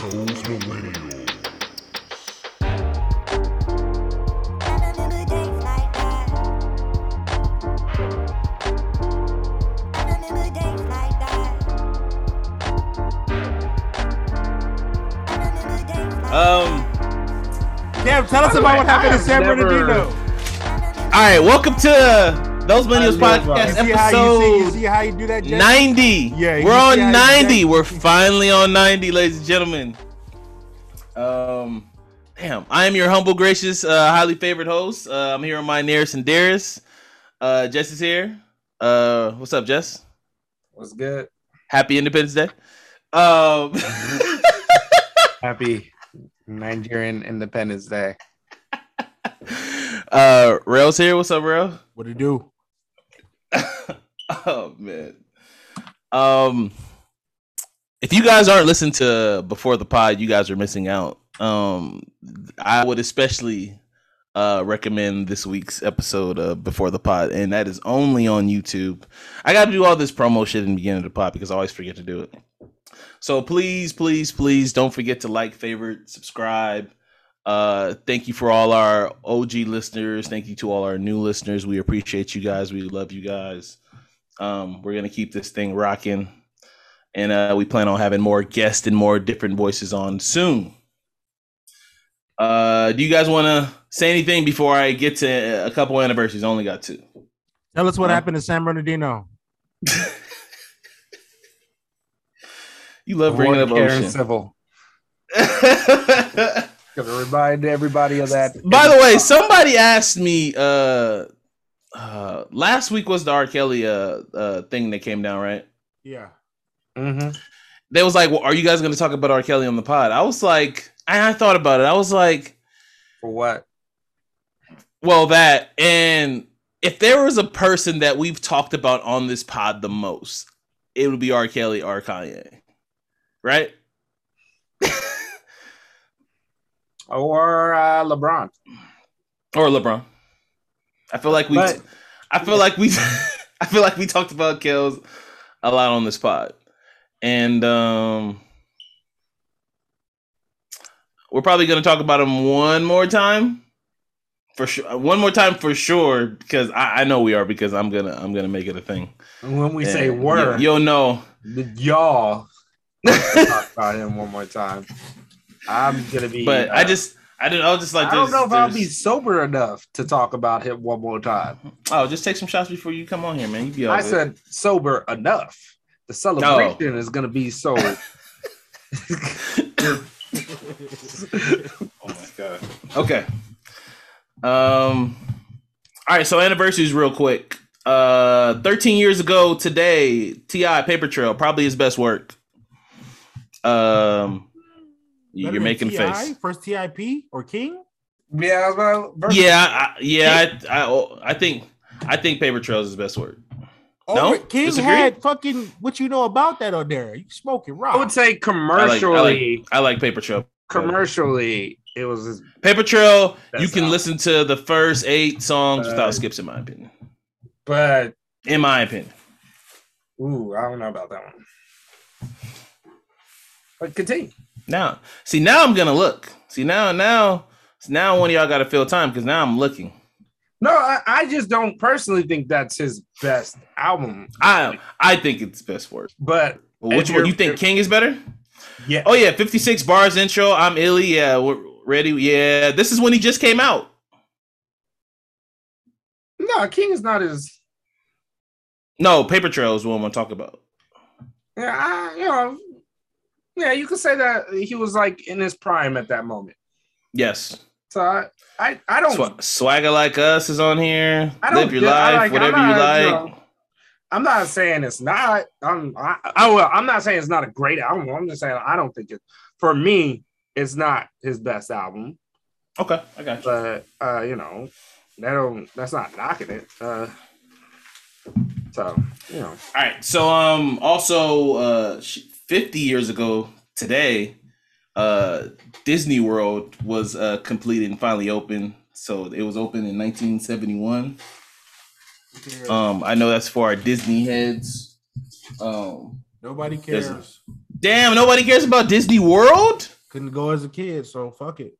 Those millennials. I remember days like that. I remember days like that. I remember days like Um, Cam, tell us about what happened in San never- Bernardino. all right, welcome to those millennials I live, podcast You see you see, you see how you do that, Jeff? 90. Yeah, we're on 90. We're finally on 90, ladies and gentlemen. Um, damn, I am your humble, gracious, uh, highly favored host. Uh, I'm here with my nearest and dearest. Uh, Jess is here. Uh, what's up, Jess? What's good? Happy Independence Day. Um, Happy Nigerian Independence Day. uh, Rail's here. What's up, Rail? What do you do? oh man. Um if you guys aren't listening to before the pod, you guys are missing out. Um I would especially uh recommend this week's episode of Before the Pod, and that is only on YouTube. I gotta do all this promo shit in the beginning of the pod because I always forget to do it. So please, please, please don't forget to like, favorite, subscribe. Uh, thank you for all our OG listeners. Thank you to all our new listeners. We appreciate you guys. We love you guys. Um, we're gonna keep this thing rocking, and uh, we plan on having more guests and more different voices on soon. Uh, do you guys want to say anything before I get to a couple anniversaries? I only got two. Tell us what Huh? happened in San Bernardino. You love bringing up Avoid Karen ocean. Civil. Gonna remind everybody of that. By the way, somebody asked me uh uh last week was the R. Kelly uh, uh thing that came down, right? Yeah. Mm-hmm. They was like, well, are you guys gonna talk about R. Kelly on the pod? I was like, I, I thought about it. I was like, for what? well, that and if there was a person that we've talked about on this pod the most, it would be R. Kelly or Kanye. Right? Or uh, LeBron. Or LeBron. I feel like we But- I feel like we I feel like we talked about Kells a lot on this pod. And um we're probably gonna talk about him one more time. For sure one more time for sure, because I, I know we are because I'm gonna I'm gonna make it a thing. And when we say And were, you, will know. y'all talk about him one more time. I'm gonna be. But I uh, just I didn't I was just like this I don't know if I'll be sober enough to talk about him one more time. Oh, just take some shots before you come on here, man. You be all I good. said sober enough. The celebration is gonna be so. Oh my god. Okay. Um. All right. So anniversaries, real quick. Uh, 13 years ago today, T.I. Paper Trail, probably his best work. Um, Better you're making T.I., face. First TIP or King? yeah, I was about Yeah, I, yeah. I, I, I think, I think Paper Trail is the best word. Oh, No? King Disagree? had fucking what you know about that on there. You smoking rock. I would say I like, commercially, I like, I like Paper Trail. commercially, it was his, Paper Trail, you can album. listen to the first eight songs Uh, without skips, in my opinion. but In my opinion. ooh, I don't know about that one. But continue. Now, see, now I'm gonna look. See, now, now, now, one of y'all got to fill time because now I'm looking. No, I, I just don't personally think that's his best album. I, I think it's best work. But Well, which one you're- think King is better? yeah, Oh yeah, 56 bars intro. I'm illy. Yeah, we're ready. Yeah, this is when he just came out. no, King is not as No, Paper Trail is what I'm gonna talk about. yeah, I, you know, yeah, you could say that he was like in his prime at that moment. Yes, So I, I, I don't. Swa- Swagger like us is on here. I don't Live your life, like- whatever you not, like. you know, I'm not saying it's not. I'm. I, I well, I'm not saying it's not a great album. I'm just saying I don't think it. For me, it's not his best album. Okay, I got you. But uh, you know, that don't. That's not knocking it. Uh, so you know, All right. So um also uh sh- 50 years ago today uh Disney World was uh completed and finally open. So it was open in 1971. Um I know that's for our Disney heads. Um Nobody There's- cares. Damn, nobody cares about Disney World. Couldn't go as a kid, so fuck it.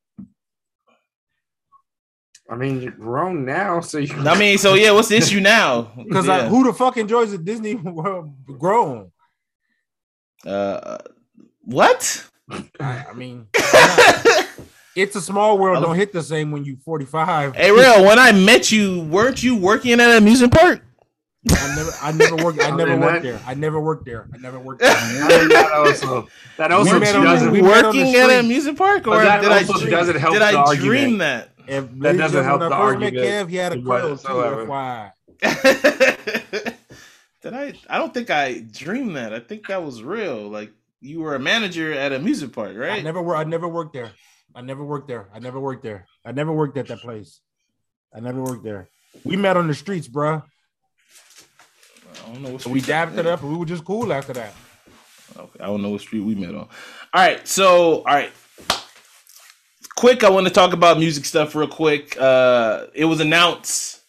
I mean, you're grown now, so you. I mean, so yeah, what's the issue now? Because yeah. who the fuck enjoys a Disney World grown? Uh, what? I, I mean, it's a small world. Don't hit the same when you 45. Hey, real. When I met you, weren't you working at an amusement park? I never, I never worked. I I never worked there. I never worked there. I never worked there. That also that also We doesn't we met on working at street. an amusement park, or that did I dream, doesn't help did the I argument. dream that? If That doesn't help when the I argument Kev, he had a crow too. whatsoever. FYI. did I? I don't think I dreamed that. I think that was real. Like you were a manager at an amusement park, I right? never wor- I never worked there. I never worked there. I never worked there. I never worked at that place. I never worked there. We met on the streets, bruh. I don't know what So we dapped it up and we were just cool after that. Okay, I don't know what street we met on. All right, so all right, quick. I want to talk about music stuff real quick. Uh, it was announced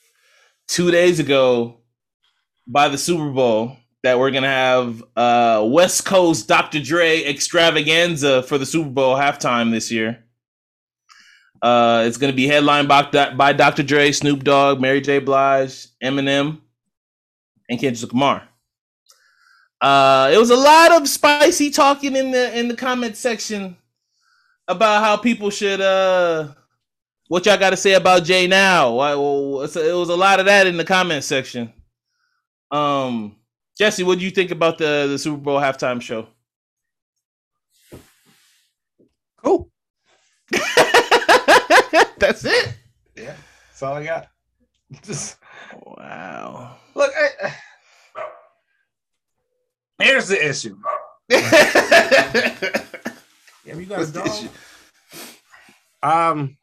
two days ago by the Super Bowl that we're gonna have uh, West Coast Dr. Dre extravaganza for the Super Bowl halftime this year. Uh, it's gonna be headlined by, by Dr. Dre, Snoop Dogg, Mary J. Blige, Eminem, and Kendrick Lamar. Uh, it was a lot of spicy talking in the in the comment section about how people should uh what y'all got to say about Jay now. It was a lot of that in the comment section. Um, Jesse, what do you think about the the Super Bowl halftime show? Cool. That's it. Yeah, that's all I got. Just Wow. look. I, here's the issue. Yeah, you got a What's the dog. issue? Um,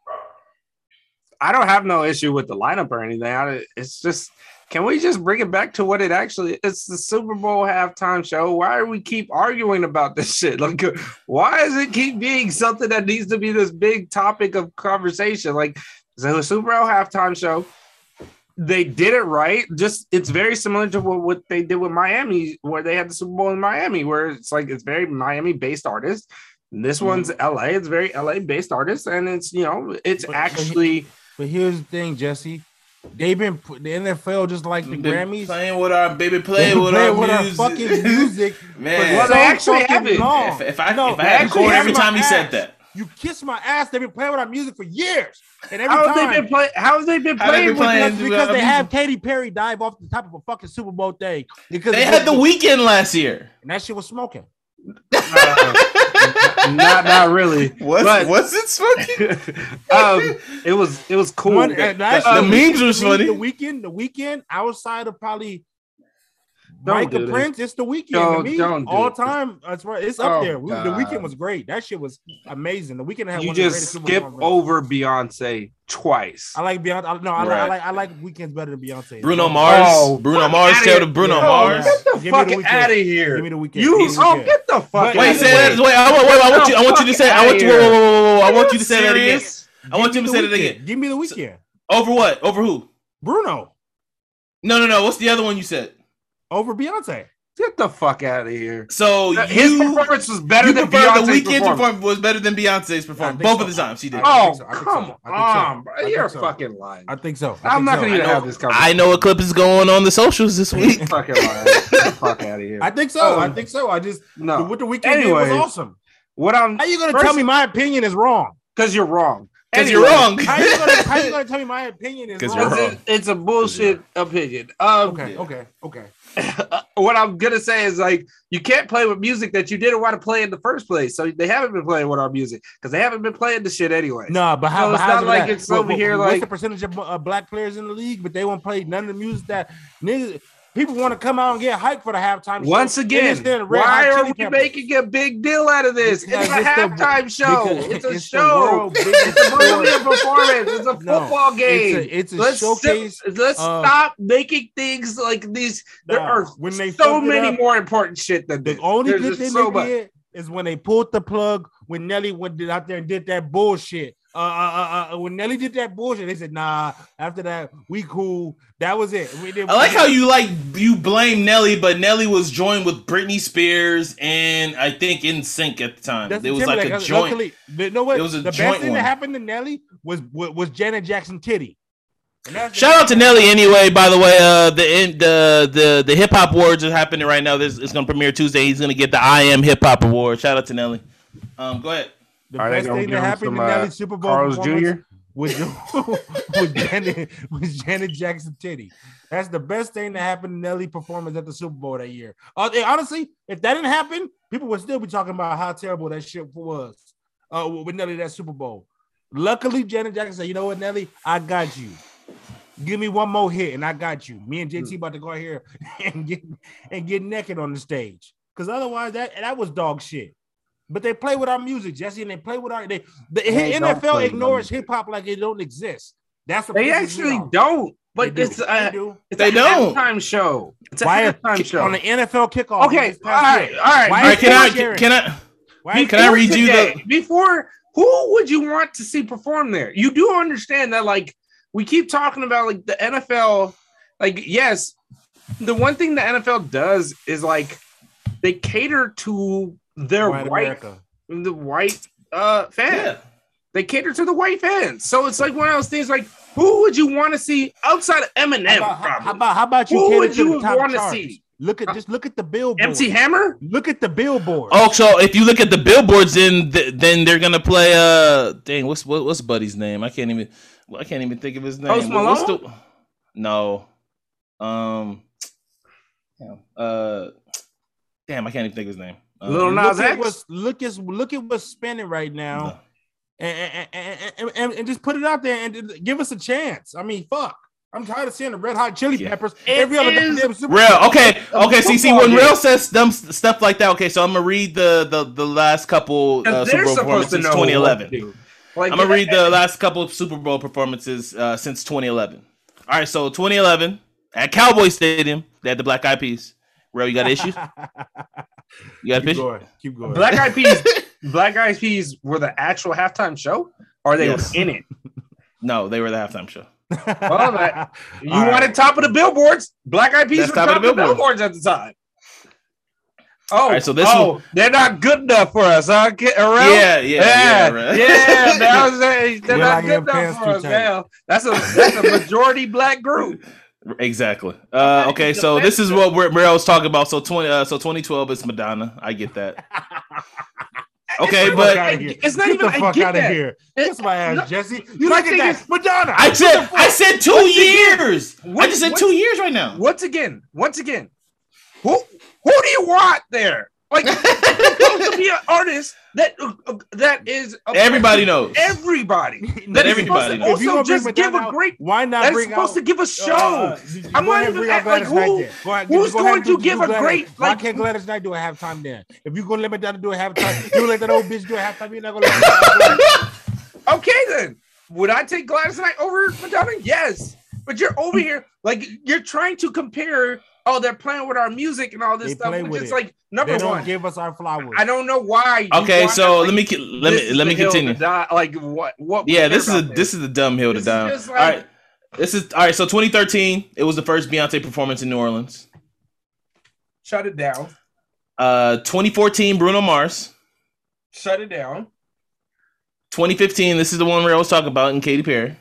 I don't have no issue with the lineup or anything. I, it's just, can we just bring it back to what it actually? It's the Super Bowl halftime show. Why do we keep arguing about this shit? Like, why does it keep being something that needs to be this big topic of conversation? Like, so the Super Bowl halftime show. They did it right. Just it's very similar to what, what they did with Miami, where they had the Super Bowl in Miami, where it's like it's very Miami based artists. This mm-hmm. one's LA. It's very LA based artists, and it's you know it's but actually But here's the thing, Jesse. They've been put- the NFL just like the Been Grammys. playing with our baby, They playing with, play our, with our music. fucking music. Man, Well, so they actually fucking haven't. long. if, if I No, if I had actually every time he said that. You kiss my ass. They've been playing with our music for years, and every how have time they been playing? How have they been How they playing been with playing? us? because, because they music. have Katy Perry dive off the top of a fucking Super Bowl thing because They had the Weeknd last year. and that shit was smoking. Uh, not not really. Was But- was it smoking? um, it was it was cool. One- and that the shit memes was- was funny. The Weeknd, the Weeknd, outside of probably Don't Mike do this. Prince, it's the Weeknd. Don't- to me, don't do all this. time. That's right. It's up Oh, there. We, the Weeknd was great. That shit was amazing. The Weeknd had you one of the just skip over Beyonce twice. I like Beyonce. I, no, I, like, I Right. like I like weekends better than Beyonce. Bruno Mars. Oh, Bruno Mars. Tell the Bruno Yeah. Mars. Get the Give fuck the out of here. Give me the Weeknd. You the oh get the fuck But- Wait, say here. that. Wait, I want, wait, I want you. I want you to say. I want you. Whoa, whoa, whoa, whoa, whoa, I want you to say that again. I want you to say the that again. Give me the Weeknd. Over what? Over who? Bruno No, no, no. What's the other one you said? Over Beyonce. Get the fuck out of here. So His you, performance was better than Beyonce's the Weeknd's performance. performance was better than Beyonce's performance. Both so. of the times she did. I- Oh so. I think come so. I think so. on, bro! I think You're so. fucking lying. I think so. I I'm not so. gonna even have this conversation. I know a clip is going on the socials this week. You're fucking lying. Get the fuck out of here. I think so. I Um, think so. I just no. what the Weeknd did Anyway. was awesome. What I'm How you gonna tell me my opinion is wrong? because you're wrong. Because you're wrong. How you gonna how you gonna tell me my opinion is wrong? you're It's, wrong. a, it's a bullshit opinion. Um, Okay, okay, okay. what I'm gonna say is like you can't play with music that you didn't want to play in the first place. So they haven't been playing with our music because they haven't been playing the shit anyway. No, but how? No, but it's how's not like that? it's over here what's like- the percentage of uh, black players in the league? But they won't play none of the music that niggas. People want to come out and get hyped for the halftime. show. Once They again, understand the Red why are we Peppers. making a big deal out of this? Because it's a it's the- halftime show. It's a it's show. It's a performance. It's a No, football game. It's a, it's a let's showcase. let's of- stop making things like these. There are when they so many up, more important shit than The this. only There's good thing so they much. did is when they pulled the plug when Nelly went out there and did that bullshit uh, uh, uh, when Nelly did that bullshit, they said, "Nah." After that, we cool. That was it. We did, I like how you like you blame Nelly, but Nelly was joined with Britney Spears and I think NSYNC at the time. It was like a joint. luckily- you know what? it was a the joint best thing one. that happened to Nelly was was, was Janet Jackson titty. And that's the- Shout out to Nelly anyway. By the way, uh, the the the the hip hop awards are happening right now. This it's gonna premiere Tuesday. He's gonna get the I Am Hip Hop Award. Shout out to Nelly. Um, go ahead. The Are best thing that happened some, to uh, Nelly's Super Bowl Carl's Jr.? was was Janet was Janet Jackson titty. That's the best thing that happened to Nelly performance at the Super Bowl that year. Uh, honestly, if that didn't happen, people would still be talking about how terrible that shit was. Uh, with Nelly that Super Bowl. Luckily, Janet Jackson said, "You know what, Nelly, I got you. Give me one more hit, and I got you. Me and JT about to go out here and get and get naked on the stage. Because otherwise, that that was dog shit. But they play with our music, Jesse, and they play with our they the They NFL ignores hip hop like it don't exist. That's what They actually don't. But They do. it's They a do. it's They a don't. halftime show. It's a Why halftime show. on the NFL kickoff. okay, this all past right, year. all right. Why All right, can I Sharon. can I Why Can I read you the- before who would you want to see perform there? You do understand that like we keep talking about like the NFL, like yes, the one thing the NFL does is like they cater to their White white America. the white uh fan. yeah. They cater to the white fans. So it's like one of those things like who would you want to see outside of Eminem? How about, how, how about how about you Who would you wanna charts? see? Look at just look at the billboard. MC Hammer? Look at the billboard. Oh, so if you look at the billboards, then then they're gonna play. Uh, dang, what's what, what's Buddy's name? I can't even. I can't even think of his name. Post What- What's Malone? the? No. Um. Damn. Uh. Damn, I can't even think of his name. Um, Lil Nas look at X? what's look at look at what's spinning right now. no. and, and, and, and, and just put it out there and give us a chance. I mean, fuck. I'm tired of seeing the red hot chili Yeah. peppers It every other is goddamn Super Real okay, okay. See, see, when. Real says dumb stuff like that. Okay, so I'm gonna read the the the last couple uh, Super Bowl performances know. since 2011. Like, I'm gonna read the last couple of Super Bowl performances uh, since 2011. All right, so 2011 at Cowboy Stadium, they had the Black Eyed Peas. Real, you got an issue? You got a Keep issue? going. Keep going. Black Eyed Peas. Black Eyed Peas were the actual halftime show, or they Yes. were in it. No, they were the halftime show. Well, that- You All right. wanted top of the billboards. Black Eyed Peas That's were top top, of the of the billboards at the time. Oh, right, so this oh, they're not good enough for us, huh? Get around. Yeah, yeah, yeah. yeah, right. yeah. That was they're We're not good enough for us. tight. Yeah, that's a that's a majority black group. Exactly. Uh, okay, the so this is what we're, Muriel was talking about. So 20, uh, so 2012 is Madonna. I get that. Okay, It's but not- it's not Get even. the I fuck get out of that. here. It- Kiss my ass, no, Jesse. You my look at thing that, is- Madonna. I said I said two Once again- years. I once- just said once- two years right now. Once again, once again, who who do you want there? Like supposed to be an artist that uh, that is a- Everybody knows. Everybody That that is everybody knows. to If you also bring just give a out, great. Why not That is bring supposed out? to give a show. Uh, I'm not even bring out act like who- Go ahead, who's go going to give a Gladys. great, Why like- can't Gladys Knight do a halftime then? If you're gonna let Madonna do a halftime, you let that old bitch do a halftime. You're not gonna let her. Okay, then would I take Gladys Knight over Madonna? Yes, but you're over here like you're trying to compare. Oh, they're playing with our music and all this They stuff, play which with is it. like number They don't one. give us our flowers. I don't know why. Okay, wanna, so let me let me let me the hill to continue. die- Like what? What? Yeah, this is a about this is a dumb hill to die. just like- right, this is all right. So 2013, it was the first Beyonce performance in New Orleans. Shut it down. Uh, 2014, Bruno Mars. Shut it down. 2015, this is the one where I was talking about, in Katy Perry.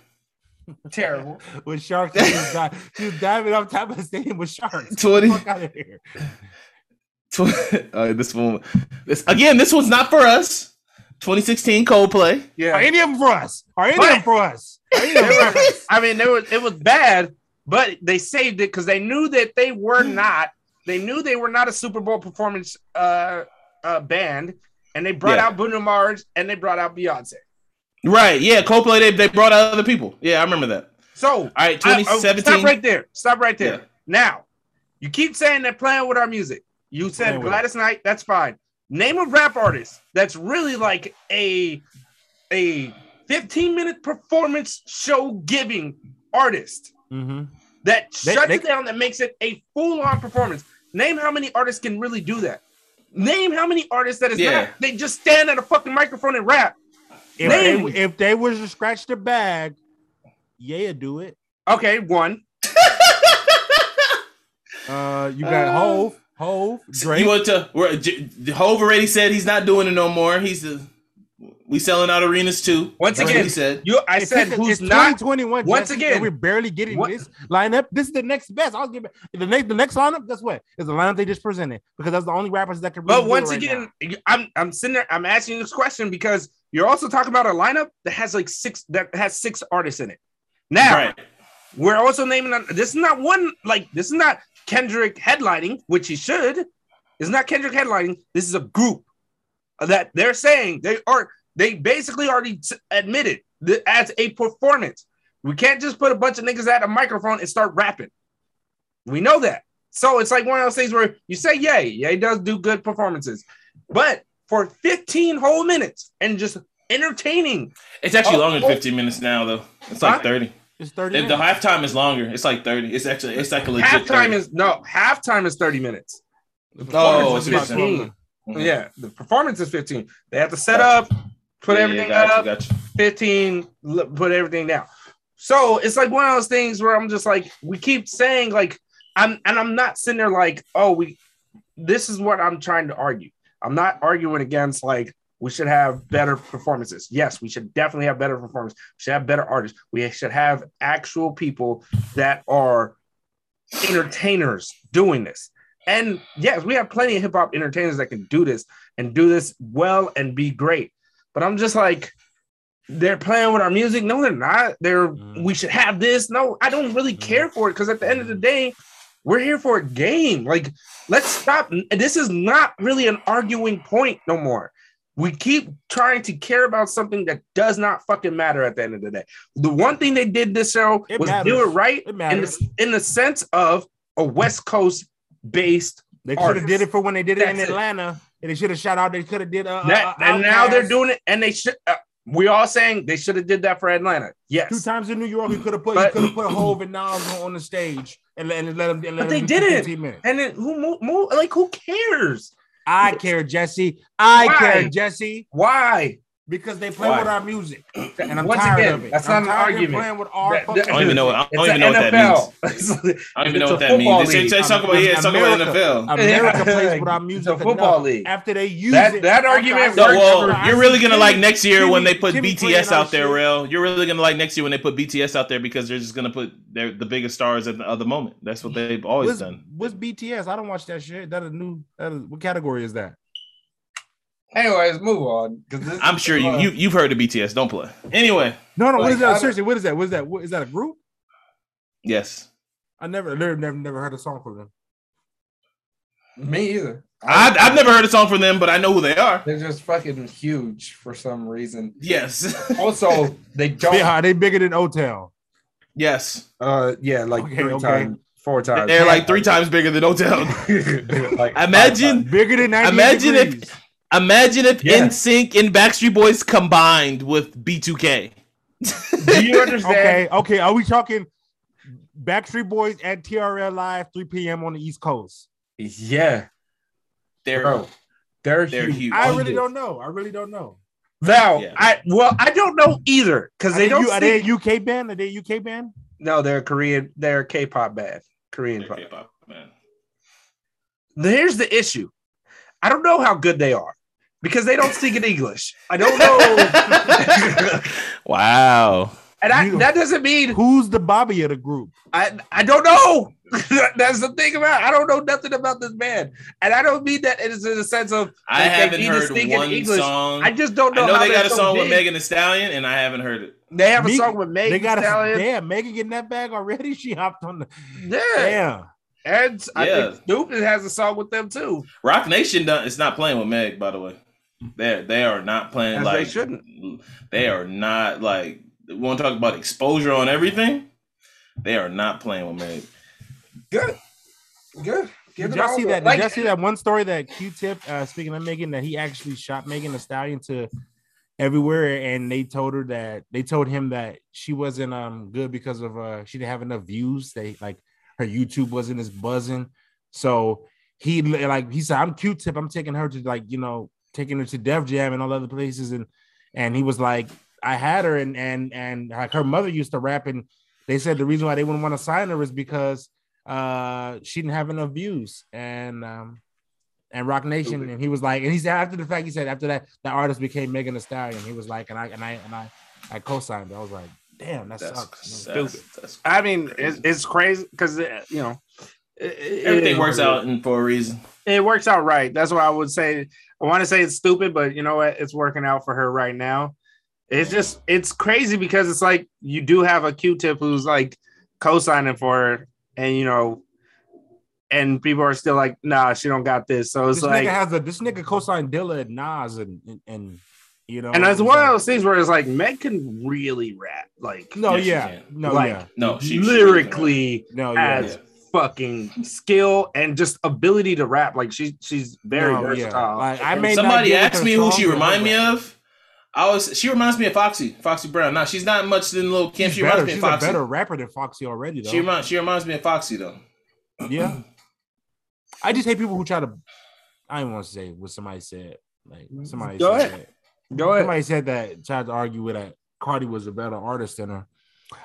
Terrible. with sharks. She was, di- she was diving off top of the stadium with sharks. 20 Fuck out of here. Tw- uh, this one, this again, this one's not for us. 2016, Coldplay. Are Yeah. any of them for us? Are any of But- them for us? Are any of them for us? I mean, it was it was bad, but they saved it because they knew that they were not. They knew they were not a Super Bowl performance uh, uh band, and they brought Yeah. out Bruno Mars and they brought out Beyonce. Right, yeah, Coldplay. They, they brought out other people. Yeah, I remember that. So All right, I- I- 2017. stop right there. Stop right there. Yeah. Now, you keep saying they're playing with our music. You said Playing Gladys Knight. That's fine. Name a rap artist that's really like a a 15 minute performance show giving artist Mm-hmm. that They- shuts they- it down that makes it a full on performance. Name how many artists can really do that. Name how many artists that is Yeah. not they just stand at a fucking microphone and rap. If Name. they if they was to scratch the bag, yeah, do it. Okay, one. Uh, you got Uh, Hove, Hove, Drake. You want to? We're, J- Hove already said he's not doing it no more. He's the we selling out arenas too. Once That's again, he said. You, I It's- said it's, who's it's not. 2021. Once Jesse, again, we're barely getting what- this lineup. This is the next best. I'll give it the next the next lineup. Guess what? Is the lineup they just presented because that's the only rappers that can. Really But do it once right again, now. I'm I'm sitting there. I'm asking this question because you're also talking about a lineup that has like six that has six artists in it. Now Right. we're also naming this is not one like this is not Kendrick headlining, which he should. It's not Kendrick headlining. This is a group that they're saying they are. They basically already t- admitted that as a performance. We can't just put a bunch of niggas at a microphone and start rapping. We know that. So it's like one of those things where you say, "Yay, Yay does do good performances," but for 15 whole minutes and just entertaining, It's actually Oh, longer than oh. 15 minutes now, though. It's like 30. it's 30. The, the halftime is longer. It's like 30. It's actually it's like a legit. halftime 30. is no halftime is 30 minutes. The Oh, performance I is see what you're 15. Mhm. Yeah, the performance is 15. They have to set Gotcha. up, put Yeah, everything yeah, gotcha, up, gotcha. 15, put everything down. So it's like one of those things where I'm just like, we keep saying, like, I'm and I'm not sitting there like, oh, we this is what I'm trying to argue. I'm not arguing against like we should have better performances. Yes, we should definitely have better performance. We should have better artists. We should have actual people that are entertainers doing this. And yes, we have plenty of hip hop entertainers that can do this and do this well and be great. But I'm just like, they're playing with our music. No, they're not. They're Mm. we should have this. No, I don't really Mm. care for it because at the end of the day, we're here for a game. Like, let's stop. This is not really an arguing point no more. We keep trying to care about something that does not fucking matter at the end of the day. The one thing they did this show It was matters. do it right It in matters. the, in the sense of a West Coast based They should have did it for when they did it in That's it. Atlanta, and they should have shout out. They could have did. Uh, that, uh, and now they're doing it, and they should. Uh, we all saying they should have did that for Atlanta. Yes, Two times in New York, you could have put But- you could have put Hove and Nas on the stage and let, and let them. And let But they didn't. and then who mo- mo- like who cares? I care, Jesse. I Why? care, Jesse, Why? Because they play Why? with our music, and I'm Once tired again, of it. that's I'm not an tired of argument. Playing with our That- that- I don't even know what I don't even an know what that means. I don't even know what that means. They, league. they talk about yeah, talk about America. NFL. America Yeah. plays with our It's music a football enough. league. After they use That- it, that argument I works well, you're really gonna like next year when they put Kimmy BTS out there, shit. real. You're really gonna like next year when they put BTS out there because they're just gonna put their the biggest stars at the other moment. That's what they've always What's, done. what's BTS? I don't watch that shit. That a new. That is, what category is that? Anyways, move on. 'cause this I'm sure you, uh, you you've heard of BTS. Don't play. Anyway, No, no. what Like, is I that? Seriously, what is that? What is that? What is that? A group? yes, I never, never, never, never heard a song from them. Me either. I, I've never heard a song from them, but I know who they are. They're just fucking huge for some reason. Yes, Also, they don't. Yeah, they bigger than O Town. yes, Uh, yeah, like Okay, three okay. times, four times. they're like three times bigger than O-Town. like, Imagine, Bigger than 98 Imagine if- degrees. Imagine if Yeah. NSYNC and Backstreet Boys combined with B2K. Do you understand? Okay, okay. Are we talking Backstreet Boys at TRL Live 3 p.m. on the East Coast? Yeah, They're bro, they're, they're huge. huge. I really don't know. I really don't know. Now, Yeah. I well, I don't know either because they they, don't. U- are they a UK band? Are they a UK band? no, they're Korean. They're a K-pop band. Korean They're pop. K-pop, man. Here's the issue. I don't know how good they are because they don't speak in English. I don't know, wow. and I, that doesn't mean Who's the Bobby of the group? I, I don't know. That's the thing about I don't know nothing about this band, and I don't mean that it's in the sense of I like, they haven't heard speak one English. song. I just don't know. I know how they got a so song with. Megan Thee Stallion, and I haven't heard it. They have a Me- song with Megan they got Thee a Stallion. damn Megan getting that bag already. She hopped on the Yeah, damn. and I Yeah. think Snoop has a song with them too. Roc Nation done, it's not playing with Meg, by the way. They they are not playing As like they shouldn't. They are not like we want to talk about exposure on everything. They are not playing with Meg. good. Good. Give Did y'all see the- that? Did like, y'all see that one story that Q-Tip, uh, speaking of Megan, that he actually shot Megan Thee Stallion to everywhere, and they told her that they told him that she wasn't um good because of uh she didn't have enough views. They like her YouTube wasn't as buzzing, so he like he said, "I'm Q-Tip. I'm taking her to like you know taking her to Def Jam and all other places, and and he was like, I had her, and and and like her mother used to rap, and they said the reason why they wouldn't want to sign her is because uh she didn't have enough views, and um and Roc Nation, Stupid. and he was like, and he said after the fact, he said after that, the artist became Megan Thee Stallion. He was like, and I and I and I I co-signed. it. I was like, damn, that That's, sucks. that's, Stupid. that's- I mean, it's, it's crazy because you know it- it- everything it- works out in, for a reason. It works out right. That's why I would say. I want to say it's stupid, but you know what? It's working out for her right now. It's just it's crazy because it's like you do have a Q-tip who's like co-signing for her, and you know, and people are still like, nah, she don't got this. So it's This like, nigga has a this nigga co-signed Dilla and Nas and and, and you know, and it's one of those things where it's like Meg can really rap, like No, Yeah, yeah, no, Like, yeah, No, she lyrically no, yeah. has fucking skill and just ability to rap. Like she she's very No, yeah. versatile. Like I And may Somebody asked me who she but remind me of. I was. She reminds me of Foxy, Foxy Brown. Now she's not much than Lil Kim. She's she better. reminds me She's of a better rapper than Foxy already, though. She reminds. She reminds me of Foxy though. yeah. I just hate people who try to. I don't want to say what somebody said. Like somebody Go said ahead. that- Go ahead. Somebody said that tried to argue with that Cardi was a better artist than her.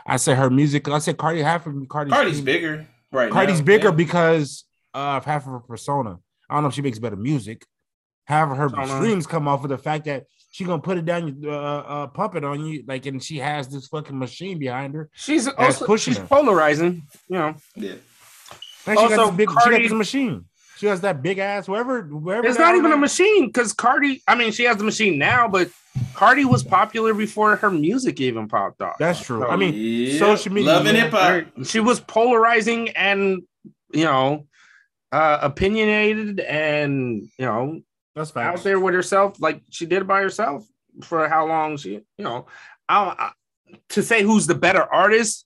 I said her music. I said Cardi half of Cardi's Cardi's bigger right Cardi's now. bigger Yeah. because of half of her persona. I don't know if she makes better music. Half of her Persona. streams come off of the fact that she gonna put it down, uh, uh, pump it on you, like, and she has this fucking machine behind her. She's also pushing she's her. polarizing, you know. Yeah. And she got this big, she got this machine. She has that big ass, whoever, whoever. It's not even a machine because Cardi. I mean, she has the machine now, but Cardi was popular before her music even popped off. That's true. I mean, Yeah. social media- love and hip hop. She was polarizing and you know, uh, opinionated and you know, that's out there with herself, like she did by herself for how long she, you know, I, I to say who's the better artist.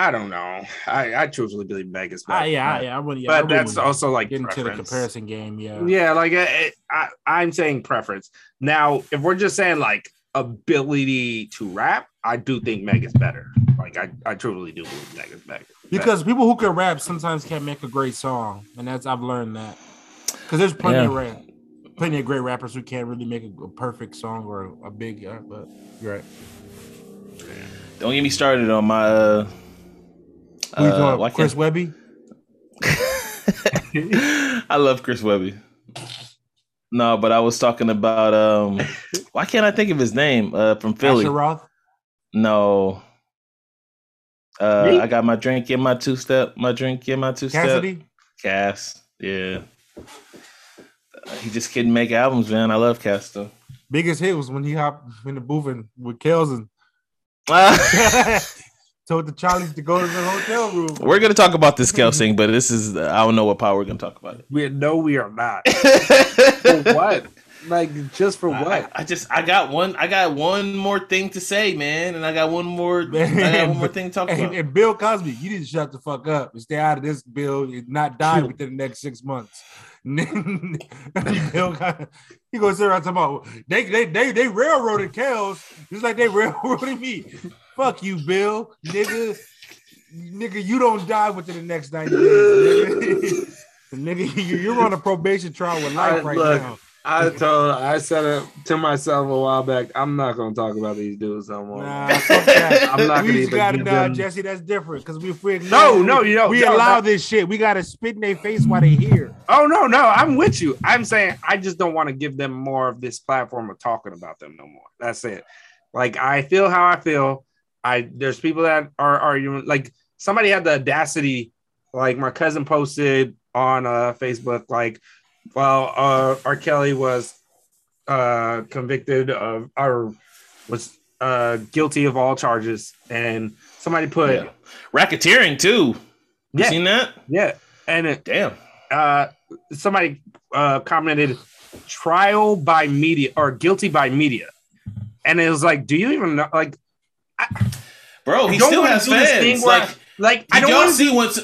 I don't know. I, I truthfully believe Meg is better. Ah, yeah, but, yeah, I wouldn't. Yeah, I but that's wouldn't also like get into the comparison game. Yeah, Yeah, like I, I, I'm saying preference. Now, if we're just saying like ability to rap, I do think Meg is better. Like I, I truly do believe Meg is better. because people who can rap sometimes can't make a great song, and that's I've learned that. Because there's plenty of rap, plenty of great rappers who can't really make a, a perfect song or a, big. Uh, but you're right. Don't get me started on my. Uh, Who you uh, talking? Chris can't- Webby. I love Chris Webby. No, but I was talking about um why can't I think of his name? Uh from Philly. Asher Roth. No. Uh Me? I got my drink in my two step, my drink in my two step. Cassidy. Cass. Yeah. He just couldn't make albums, man. I love Cass though. Biggest hit was when he hopped in the booth and with Kels and told the Charlies to go to the hotel room. we're gonna talk about this scale thing, but this is I don't know what power we're gonna talk about We no, we are not. for what? Like just for I, what? I just I got one I got one more thing to say, man, and I got one more I got one more thing to talk And, about. and Bill Cosby, you need to shut the fuck up and stay out of this bill and not die within the next six months. Bill Cosby, he goes sit around talking about they they they they railroaded Kels just like they railroaded me. Fuck you, Bill, nigga. Nigga, you don't die within the next 90 days. Nigga, nigga you- you're on a probation trial with life I- right look, now. I told I said it to myself a while back. I'm not gonna talk about these dudes no more. Nah. I'm not we gonna just gotta nah, them- Jesse. That's different because we free. No, no, you don't. We No, allow no. this shit. We gotta spit in their face while they here. Oh no, no, I'm with you. I'm saying I just don't want to give them more of this platform of talking about them no more. That's it. Like I feel how I feel. I there's people that are arguing. Like somebody had the audacity. Like my cousin posted on uh, Facebook. Like, well, uh, R. Kelly was uh, convicted of or was uh, guilty of all charges, and somebody put Yeah. Racketeering too. You yeah, seen that? yeah, and it, Damn. uh, somebody uh, commented trial by media or guilty by media. And it was like, do you even know? Like, Bro, he still has do this thing fans. Like, like I don't y'all see once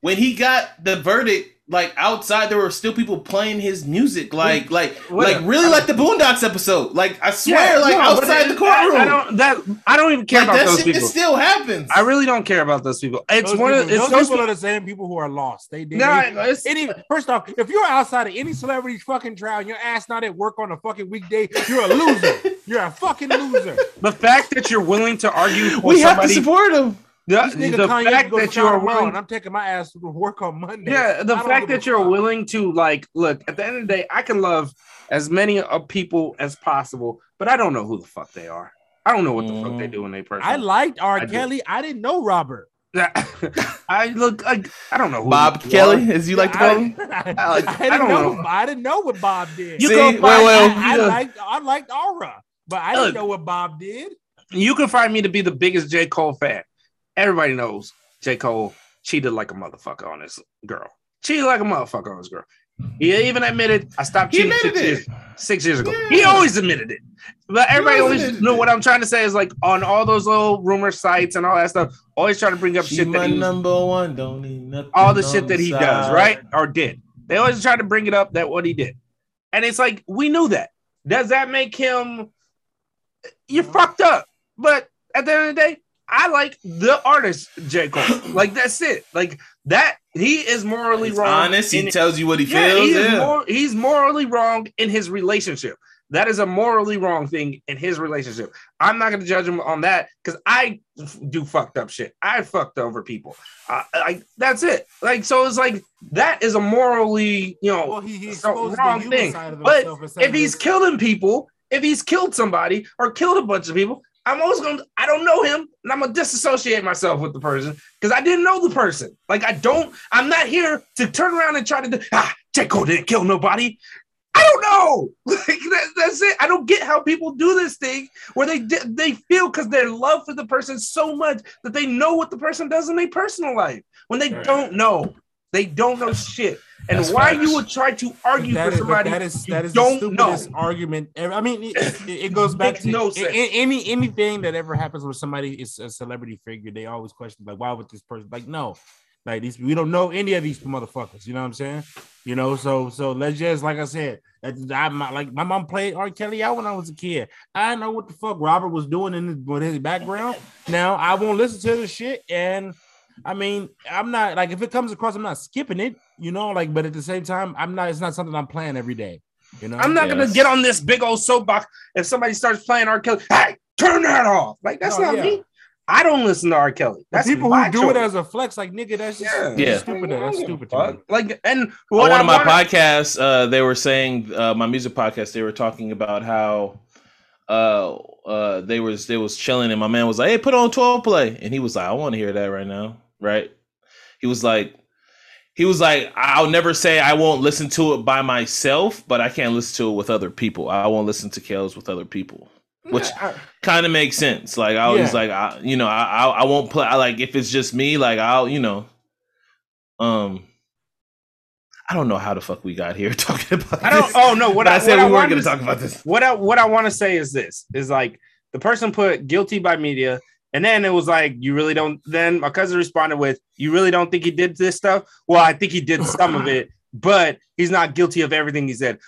when he got the verdict like outside there were still people playing his music, like like What like a- really like the Boondocks episode. Like I swear, Yeah, like no, outside it- the courtroom. I, I don't that I don't even care like about that those shit people. it still happens. I really don't care about those people. It's Those one of it's those, those people are the same people who are lost. They did. No, they- it's- any first off, if you're outside of any celebrity's fucking trial, and your ass not at work on a fucking weekday, you're a loser. you're a fucking loser. the fact that you're willing to argue we have to support him. The the fact go that you are willing I'm taking my ass to work on Monday. Yeah, the fact that you're fuck. willing to like look at the end of the day, I can love as many of people as possible, but I don't know who the fuck they are. I don't know what the fuck they mm. do in their person. I liked R. I do. Kelly. I didn't know Robert. I look like I don't know who Bob Kelly, are. as you like to call him. I, I like- I I didn't don't know. know. I didn't know what Bob did. You See, go wait, find- wait. I, I liked I liked Aura, but I Look. didn't know what Bob did. You can find me to be the biggest J. Cole fan. Everybody knows J. Cole cheated like a motherfucker on this girl. Cheated like a motherfucker on this girl. He even admitted I stopped He cheating six years, six years ago. Yeah. He always admitted it. But everybody always always it. what I'm trying to say is like on all those little rumor sites and all that stuff, always trying to bring up She shit that he number one. Don't need nothing. all the shit that he side. does, right? Or did. They always try to bring it up that what he did. And it's like, we knew that. Does that make him you're fucked up? But at the end of the day, I like the artist J. Cole. like that's it. Like that he is morally He's wrong. honest. He tells you what he yeah, feels. he yeah. mor- he's morally wrong in his relationship. That is a morally wrong thing in his relationship. I'm not going to judge him on that because I f- do fucked up shit. I fucked over people. Uh, I, that's it. Like so, it's like that is a morally, you know, Well, he, he so wrong thing. But if he's killing people, if he's killed somebody or killed a bunch of people, I'm always gonna. I don't know him, and I'm gonna disassociate myself with the person because I didn't know the person. Like I don't. I'm not here to turn around and try to. Do, ah, J didn't kill nobody. I don't know. Like that, that's it. I don't get how people do this thing where they they feel because their love for the person so much that they know what the person does in their personal life when they Right. don't know. They don't know shit. And That's why facts. you would try to argue That for is, somebody that is that is the don't know. stupidest argument. ever. I mean, it, it, it goes back to no any anything that ever happens with somebody is a celebrity figure. They always question like, why would this person like no, like these we don't know any of these motherfuckers. You know what I'm saying? You know, so so let's just like I said, I my, like my mom played R. Kelly out when I was a kid. I know what the fuck Robert was doing in his, with his background. Now I won't listen to the shit and. I mean, I'm not like if it comes across, I'm not skipping it, you know. Like, but at the same time, I'm not. It's not something I'm playing every day, you know. I'm not gonna get on this big old soapbox if somebody starts playing R. Kelly. Hey, turn that off. Like that's No, not yeah. me. I don't listen to R. Kelly. The That's people who do it as a flex, like nigga, that's just Yeah. that's Yeah. stupid. That's stupid. To me. Like and On one I of my wanna- podcasts, uh, they were saying uh, my music podcast. They were talking about how uh, uh, they was they was chilling, and my man was like, "Hey, put on twelve play," and he was like, "I want to hear that right now." Right? He was like, he was like, "I'll never say I won't listen to it by myself, but I can't listen to it with other people. I won't listen to Kels with other people." Which I- kind of makes sense. Like I was Yeah. like, I, you know, I, I I won't play. I like if it's just me, like I'll, you know, um, I don't know how the fuck we got here talking about. I don't. this. Oh no. What I, I said what we weren't going to to- talk about this. What I what I want to say is this: is like the person put guilty by media, and then it was like you really don't. Then my cousin responded with, "You really don't think he did this stuff?" Well, I think he did some of it, but he's not guilty of everything he said.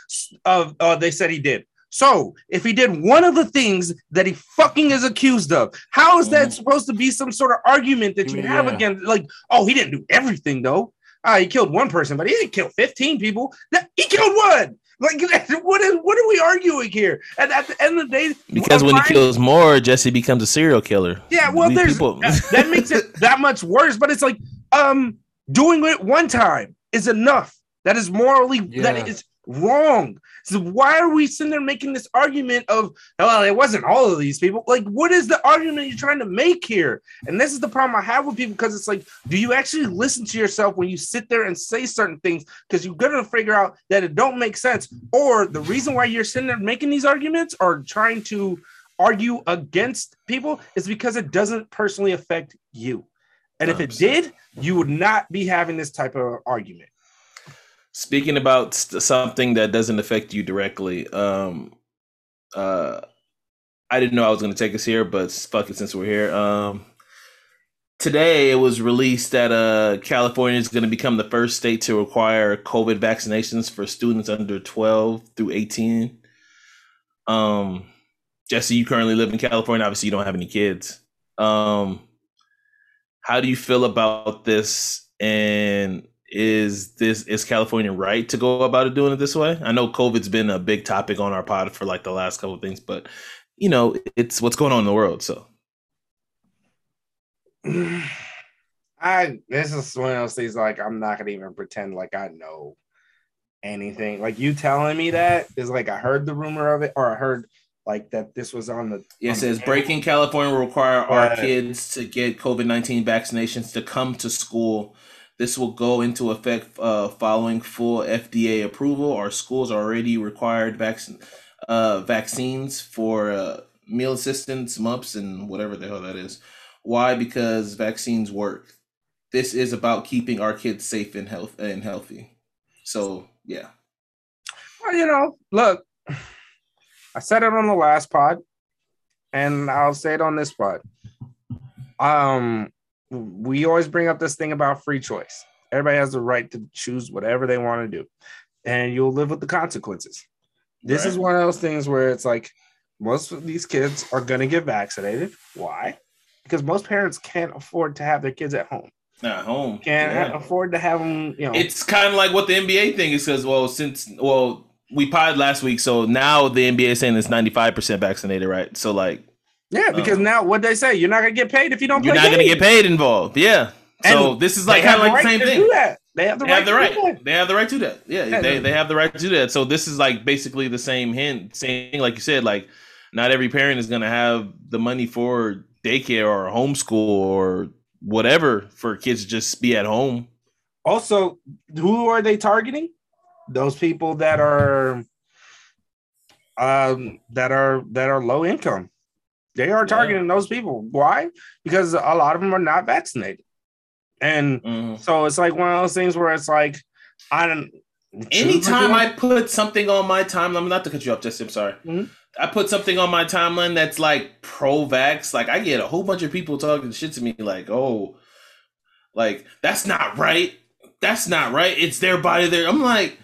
Of uh, they said he did. So if he did one of the things that he fucking is accused of, how is that Mhm. supposed to be some sort of argument that you Yeah. have against? Like, oh, he didn't do everything though. Ah, he killed one person, but he didn't kill 15 people. He killed one. Like, what is what are we arguing here? And at the end of the day, Because when he kills more, Jesse becomes a serial killer. yeah, well, We there's people- that, that makes it that much worse. But it's like, um, doing it one time is enough. That is morally Yeah. that is wrong. So why are we sitting there making this argument of, well, it wasn't all of these people? Like, what is the argument you're trying to make here? And this is the problem I have with people because it's like, do you actually listen to yourself when you sit there and say certain things? Because you're gonna figure out that it don't make sense, or the reason why you're sitting there making these arguments or trying to argue against people is because it doesn't personally affect you. And if it did, you would not be having this type of argument. Speaking about something that doesn't affect you directly, um, uh, I didn't know I was going to take us here, but fuck it, since we're here, um, today it was released that uh California is going to become the first state to require COVID vaccinations for students under 12 through 18. Um Jesse, you currently live in California. Obviously, you don't have any kids. Um how do you feel about this and is this is California right to go about it doing it this way? I know COVID's been a big topic on our pod for like the last couple of things, but you know, it's what's going on in the world, so I this is one of those things like I'm not gonna even pretend like I know anything. Like you telling me that is like I heard the rumor of it or I heard like that this was on the Yeah, it on the says breaking California will require our kids to get COVID 19 vaccinations to come to school. This will go into effect uh, following full FDA approval. Our schools already required vaccine, uh, vaccines for uh, meal assistance, mumps, and whatever the hell that is. Why? Because vaccines work. This is about keeping our kids safe and health and healthy. So yeah, Well, you know, look, I said it on the last pod, and I'll say it on this pod. Um, we always bring up this thing about free choice. Everybody has the right to choose whatever they want to do, and you'll live with the consequences. This is one of those things where it's like most of these kids are going to get vaccinated. Why? Because most parents can't afford to have their kids at home. not home. Can't Yeah. afford to have them. You know, It's kind of like what the NBA thing is because, well, since, well, we pod last week, so now the NBA is saying it's 95% vaccinated, right? So, like, yeah. Because um, now what they say, you're not going to get paid if you don't. you're not going to get paid involved. Yeah. So, And this is like kind of like the same thing. They have the They right. have the to right. do that. They have the right to do that. Yeah, Yeah, they, they- have the right to do that. So this is like basically the same hint, same thing, like you said. Like, not every parent is gonna have the money for daycare or homeschool or whatever for kids to just be at home. Also, who are they targeting? Those people that are, um, that are that are low income. They are Yeah. targeting those people. Why? Because a lot of them are not vaccinated, and Mhm. so it's like one of those things where it's like, I don't. Anytime I put something on my timeline, I'm not to cut you off, Jesse, I'm sorry. Mhm. I put something on my timeline that's like pro-vax, like I get a whole bunch of people talking shit to me, like, "Oh, like that's not right. That's not right. It's their body. There." I'm like,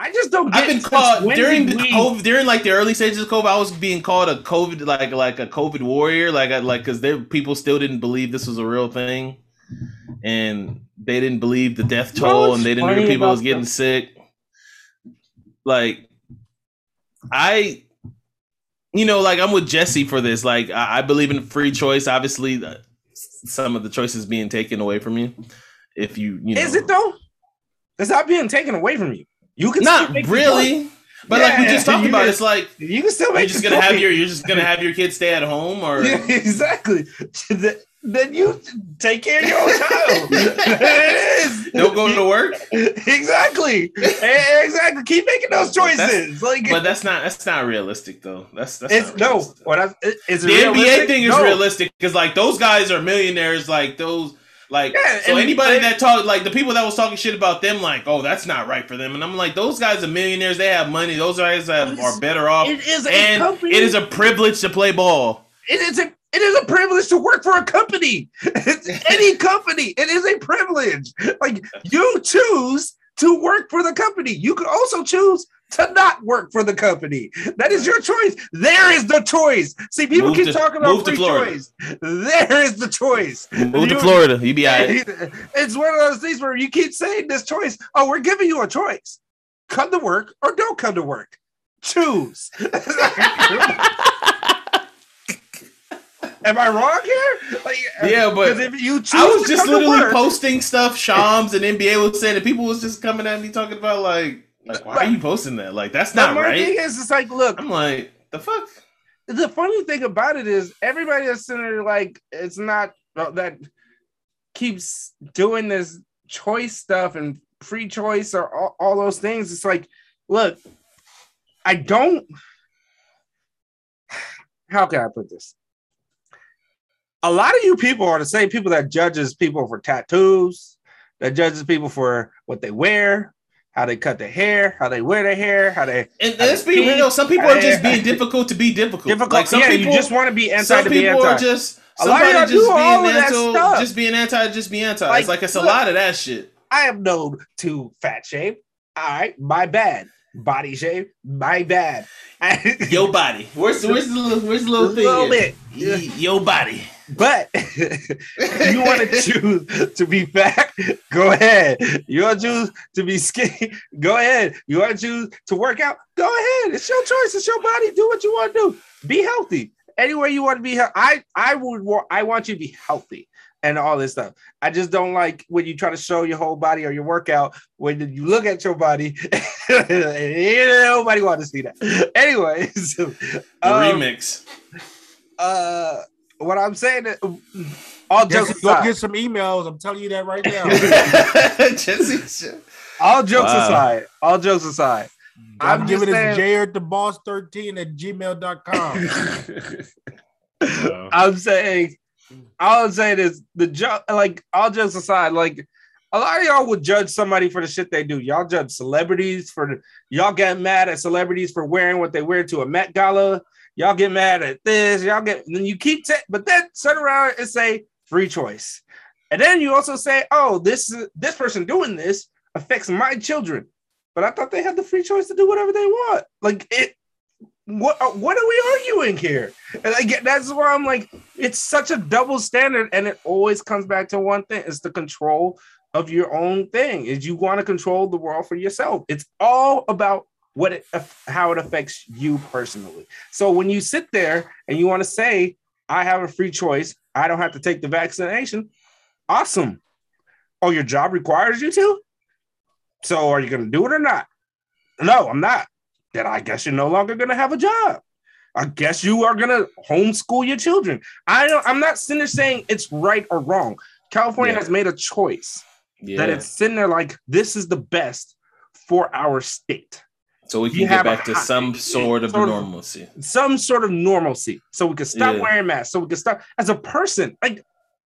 I just don't. Get I've been called during the we- COVID, during like the early stages of COVID. I was being called a COVID like like a COVID warrior, like I, like because there people still didn't believe this was a real thing, and they didn't believe the death toll, and they didn't know people was getting the- sick. Like, I, you know, like I'm with Jesse for this. Like, I, I believe in free choice. Obviously, uh, some of the choices being taken away from you. If you, you know, Is it though? It's not being taken away from you. You can still not really? But like we just talked about, can- it's like You can still make. you're just gonna have your you're just gonna have your kids stay at home or Yeah, exactly. Then you take care of your own child. it is. don't go to work. exactly. Exactly. Keep making those choices. like But that's not that's not realistic though. That's that's it's not no. What I, is it the NBA thing is No. realistic because like those guys are millionaires. Like those, like Yeah, so anybody they- that talk like the people that was talking shit about them, like oh that's not right for them, and I'm like those guys are millionaires. They have money. Those guys have, are better off, It is a and company. it is a privilege to play ball. it is a it is a privilege to work for a company. Any company. It is a privilege. Like you choose to work for the company. You could also choose to not work for the company. That is your choice. There is the choice. See, people Move keep to- talking about free choice. There is the choice. Move to Florida, you be all right. It's one of those things where you keep saying this choice. Oh, we're giving you a choice. Come to work or don't come to work. Choose. Am I wrong here? Like, uh, Yeah, but if you choose I was just literally work- posting stuff, Shams and NBA was saying, and people was just coming at me talking about like, like why are you posting that? Like that's not my right. thing is, it's like, look, I'm like, the fuck? the funny thing about it is everybody that's sitting there like it's not that keeps doing this choice stuff and free choice or all, all those things. It's like, look, I don't. How can I put this? A lot of you people are the same people that judges people for tattoos, that judges people for what they wear, how they cut their hair, how they wear their hair, how they And I let's be real. Some people are just being difficult to be difficult. difficult. Like some yeah, people, just want to be anti some to be people anti. are just A lot of Somebody just being all of that anti, stuff. just being anti, just be anti. Like, it's like it's a lot of that shit. I am known to fat shame. All right, my bad. Body shame, my bad. Yo body. Where's where's the little where's the little thing? little bit. Y- Yo body. But you want to choose to be fat? Go ahead. You want to choose to be skinny? Go ahead. You want to choose to work out? Go ahead. It's your choice. It's your body. Do what you want to do. Be healthy. Anywhere you want to be. I I would. wa- I want you to be healthy and all this stuff. I just don't like when you try to show your whole body or your workout when you look at your body. Nobody want to see that. Anyways, The um, remix. uh what I'm saying is, all jokes Jesse, go get some emails. I'm telling you that right now. Jesse. all jokes Wow. aside, all jokes aside, I'm, I'm giving it saying- to J at the boss 13 at gmail.com. I'm saying, all I'm saying is the joke, like all jokes aside, like a lot of y'all would judge somebody for the shit they do. Y'all judge celebrities for y'all get mad at celebrities for wearing what they wear to a Met Gala. Y'all get mad at this. Y'all get then you keep ta- but then turn around and say free choice, and then you also say, oh, this this person doing this affects my children, but I thought they had the free choice to do whatever they want. Like it. What uh, what are we arguing here? And again, that's why I'm like, it's such a double standard, and it always comes back to one thing: it's the control of your own thing. Is you want to control the world for yourself. It's all about what it how it affects you personally. So when you sit there and you want to say, "I have a free choice. I don't have to take the vaccination," awesome. Oh, your job requires you to. So are you going to do it or not? No, I'm not. Then I guess you're no longer going to have a job. I guess you are gonna homeschool your children. I don't. I'm not sitting there saying it's right or wrong. California Yeah. has made a choice Yeah. that it's sitting there like this is the best for our state. So we you can get back to some sort of sort of- normalcy. Some sort of normalcy, so we can stop Yeah. wearing masks. So we can stop as a person. Like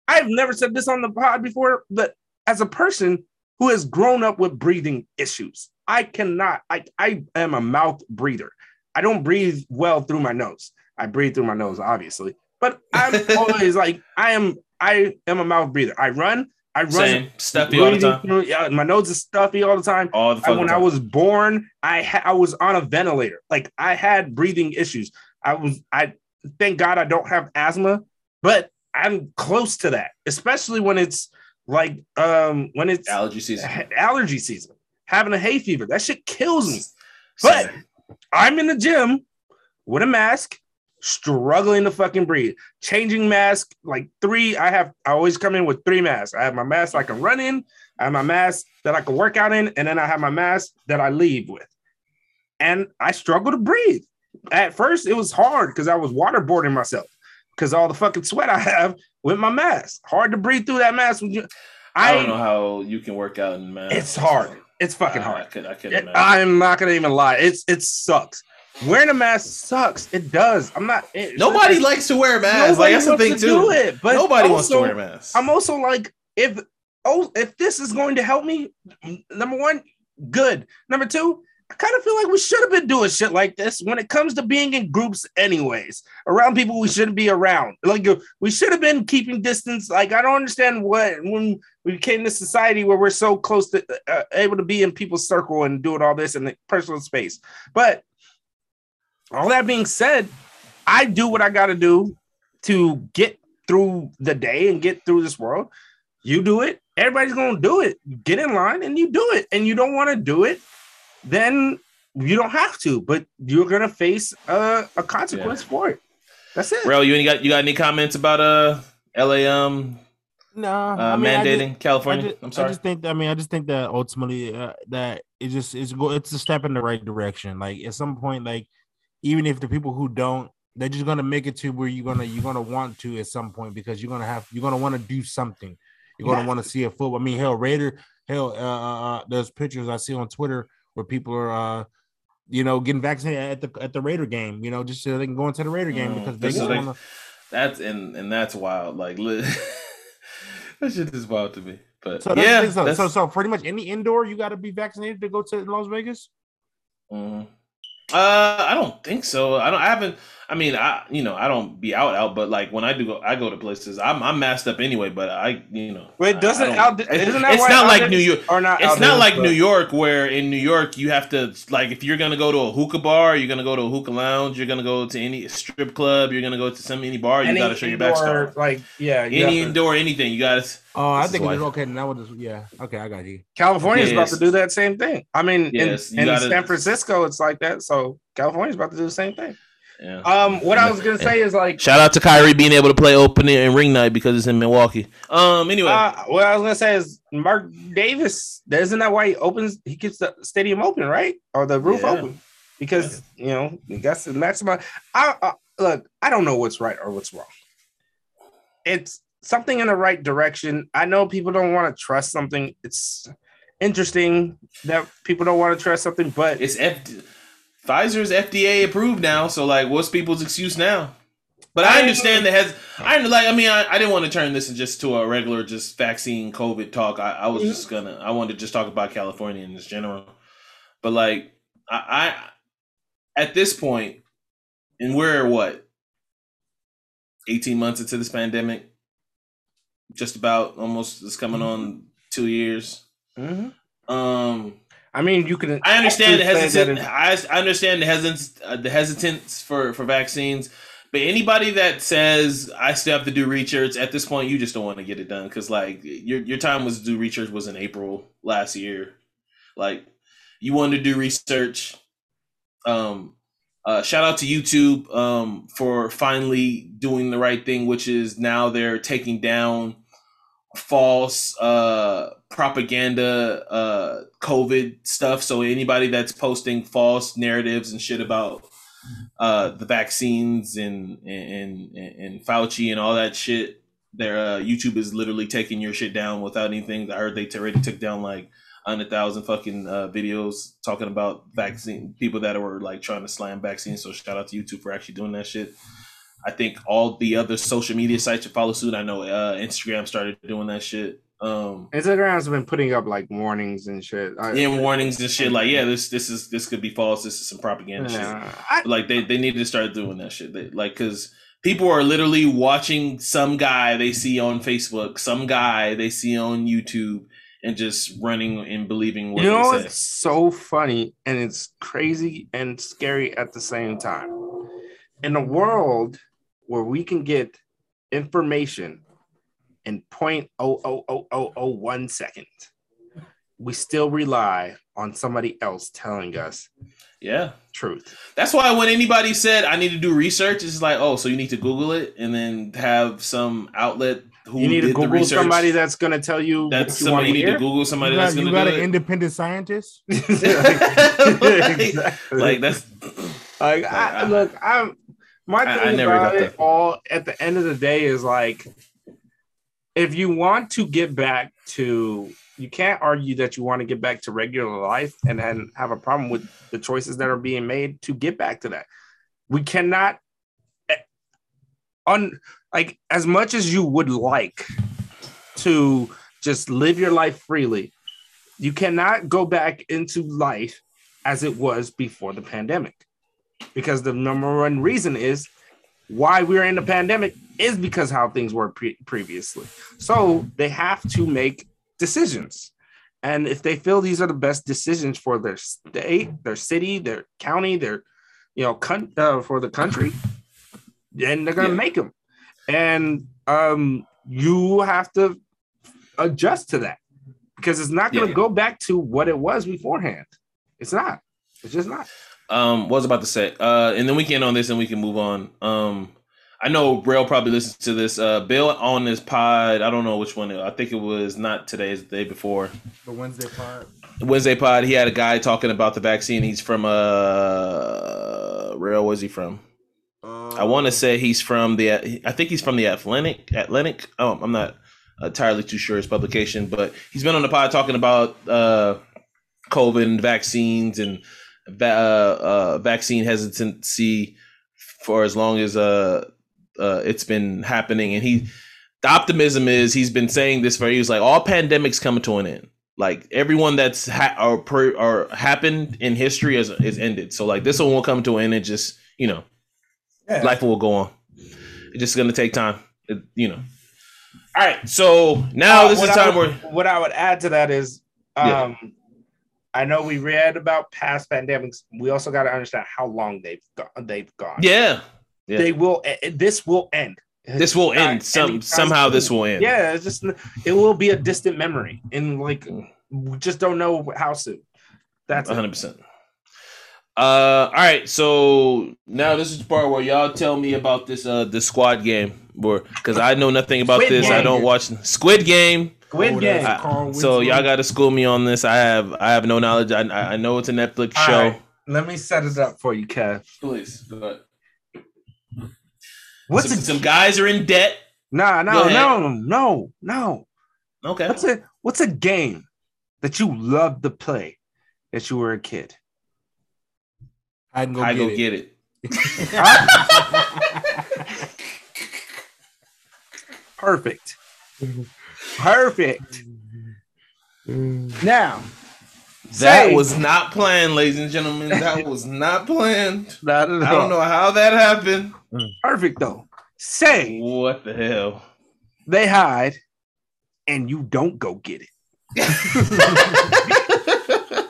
I've never said this on the pod before, but as a person who has grown up with breathing issues, I cannot. I I am a mouth breather. I don't breathe well through my nose. I breathe through my nose, obviously, but I'm always like I am. I am a mouth breather. I run. I run. Same stuffy all the time. yeah, my nose is stuffy all the time. All the I, when I was born, I ha- I was on a ventilator. Like I had breathing issues. I was I thank God I don't have asthma, but I'm close to that, especially when it's like um when it's allergy season. allergy season. Having a hay fever, that shit kills me. But Same. I'm in the gym with a mask, struggling to fucking breathe. Changing mask like three. I have I always come in with three masks. I have my mask I can run in, I have my mask that I can work out in, and then I have my mask that I leave with. And I struggle to breathe. At first, it was hard because I was waterboarding myself because all the fucking sweat I have with my mask. Hard to breathe through that mask. When you, I don't know how you can work out in mask. It's hard. It's fucking hard. I could I could I'm not gonna even lie. It's it sucks. Wearing a mask sucks. It does. I'm not. it- Nobody it- likes to wear masks. nobody Like that's the thing to too. do it, but Nobody wants to also, wear masks. I'm also like, if oh, if this is going to help me, number one, good. Number two, I kind of feel like we should have been doing shit like this when it comes to being in groups, anyways, around people we shouldn't be around. Like we should have been keeping distance. Like I don't understand what when we became this society where we're so close to uh, able to be in people's circle and doing all this in the personal space. But all that being said, I do what I got to do to get through the day and get through this world. You do it. Everybody's going to do it. Get in line and you do it. And you don't want to do it, then you don't have to. But you're going to face a, a consequence for it. That's it. Bro, you ain't got you got any comments about uh LA um No, uh, I mean, I mandating just- California? I just, I'm sorry. I just think. I mean, I just think that ultimately uh, that it just it's go. It's a step in the right direction. Like at some point, like even if the people who don't, they're just gonna make it to where you're gonna you're gonna want to at some point because you're gonna have you're gonna want to do something. You're gonna Yeah. want to see a football. I mean, hell, Raider, hell, uh, uh, uh, there's pictures I see on Twitter where people are. uh you know, getting vaccinated at the at the Raider game, you know, just so they can go into the Raider game Mm, because they just like- wanna, That's and and that's wild. Like li- that shit is wild to me. But so yeah, so, so so pretty much any indoor you got to be vaccinated to go to Las Vegas. Mhm. Uh, I don't think so. I don't. I haven't. I mean, I you know I don't be out out, but like when I do go, I go to places. I'm I'm masked up anyway, but I you know. Wait, doesn't I don't- out? it's- Isn't that it's why not like New York. or not? It's not like but- New York, where in New York you have to like if you're gonna go to a hookah bar, you're gonna go to a hookah lounge, you're gonna go to any strip club, you're gonna go to some any bar, you Any gotta show your back indoor, scar. Like, yeah, Any have to- indoor, anything, you gotta. Oh, I think it was okay. Now with this, yeah. Okay, I got you. California's about to do that same thing. I mean, Yes, in, in gotta- San Francisco, it's like that. So California's about to do the same thing. Yeah. Um, what I was gonna say is like, Shout out to Kyrie being able to play opening and ring night because it's in Milwaukee. Um. Anyway, uh, what I was gonna say is Mark Davis. Isn't that why he opens? He keeps the stadium open, right, or the roof Yeah. open, because you know he got to maximize. I, I look. I don't know what's right or what's wrong. It's something in the right direction. I know people don't want to trust something. It's interesting that people don't want to trust something, but it's F- Pfizer's FDA approved now, so like, what's people's excuse now? But I understand that has I like I mean I, I didn't want to turn this just to a regular just vaccine COVID talk. I, I was just gonna I wanted to just talk about California in this general. But like I, I at this point, and we're what, eighteen months into this pandemic, just about almost it's coming on two years. Mhm. Um I mean, you can. I understand the that hesitant. I, I understand the hesitance, uh, the hesitance for for vaccines. But anybody that says I still have to do research at this point, you just don't want to get it done because like your your time was to do research was in April last year. Like you wanted to do research. Um, uh, shout out to YouTube um, for finally doing the right thing, which is now they're taking down false uh propaganda uh covid stuff. So anybody that's posting false narratives and shit about uh the vaccines and and and, fauci and all that shit their uh youtube is literally taking your shit down without anything. I heard they already took down like hundred thousand fucking uh videos talking about vaccine people that were like trying to slam vaccines. So shout out to youtube for actually doing that shit I think all the other social media sites should follow suit. I know uh, Instagram started doing that shit. Um, Instagram's been putting up like warnings and shit. I- and warnings and shit like, yeah, this this is this could be false. This is some propaganda shit. I, Like they they need to start doing that shit. They, like because people are literally watching some guy they see on Facebook, some guy they see on YouTube, and just running and believing what you know say. so funny and it's crazy and scary at the same time. In a world where we can get information in point oh oh oh oh oh one second, we still rely on somebody else telling us Yeah, truth. that's why when anybody said I need to do research, it's like, oh, so you need to Google it and then have some outlet who You need to did the Google research. somebody that's going to tell you That's what you somebody you need hear. to Google somebody you got, that's you gonna got do an it. independent scientist. exactly. like that's Like, Like, I, I- look, I'm my I- thing about it all at the end of the day is like, if you want to get back to, you can't argue that you want to get back to regular life and then have a problem with the choices that are being made to get back to that. We cannot, eh, on like as much as you would like to just live your life freely, you cannot go back into life as it was before the pandemic because the number one reason is why we're in the pandemic is because how things were pre- previously. So they have to make decisions. And if they feel these are the best decisions for their state, their city, their county, their, you know, con- uh, for the country, then they're going to Yeah. make them. And um, you have to adjust to that because it's not going to Yeah. go back to what it was beforehand. It's not. It's just not. Um what was about to say. Uh and then we can end on this and we can move on. Um I know Braille probably listens to this. Uh Bill on this pod, I don't know which one. I think it was not today, it's the day before. The Wednesday pod. Wednesday pod, he had a guy talking about the vaccine. He's from uh Real, where's he from? I want to say he's from the. I think he's from the Atlantic. Atlantic. Oh, I'm not entirely too sure his publication, but he's been on the pod talking about uh, COVID and vaccines and va- uh, uh, vaccine hesitancy for as long as uh, uh, it's been happening. And he, the optimism is he's been saying this for. He was like, all pandemics coming to an end. Like everyone that's ha- or, per- or happened in history is is ended. So like this one will come to an end and just you know Yeah. life will go on. It's just gonna take time, It- you know. All right, so now Uh, this is I time would- where what I would add to that is, Yeah. I know we read about past pandemics. We also got to understand how long they've gone. They've gone. yeah, yeah. they will. eh, This will end. this will end. Some somehow soon. this will end. Yeah, it's just it will be a distant memory, and like we just don't know how soon. That's hundred percent. Uh, all right. So now this is the part where y'all tell me about this uh the squad game, or because I know nothing about Squid this. I don't watch Squid Game. Squid Oh, Game. that's I- so y'all got to school me on this. I have I have no knowledge. I I I know it's a Netflix All show. right, Let me set it up for you, Kev. Please. Go ahead. What's some, a some guys are in debt. nah, Go no, no, no, no. Okay. What's a what's a game that you loved to play that you were a kid? I can go I get go it. get it. Perfect. Perfect. Now, That say- was not planned, ladies and gentlemen. That was not planned. Not at I don't know how that happened. Perfect though. Say What the hell? they hide and you don't go get it.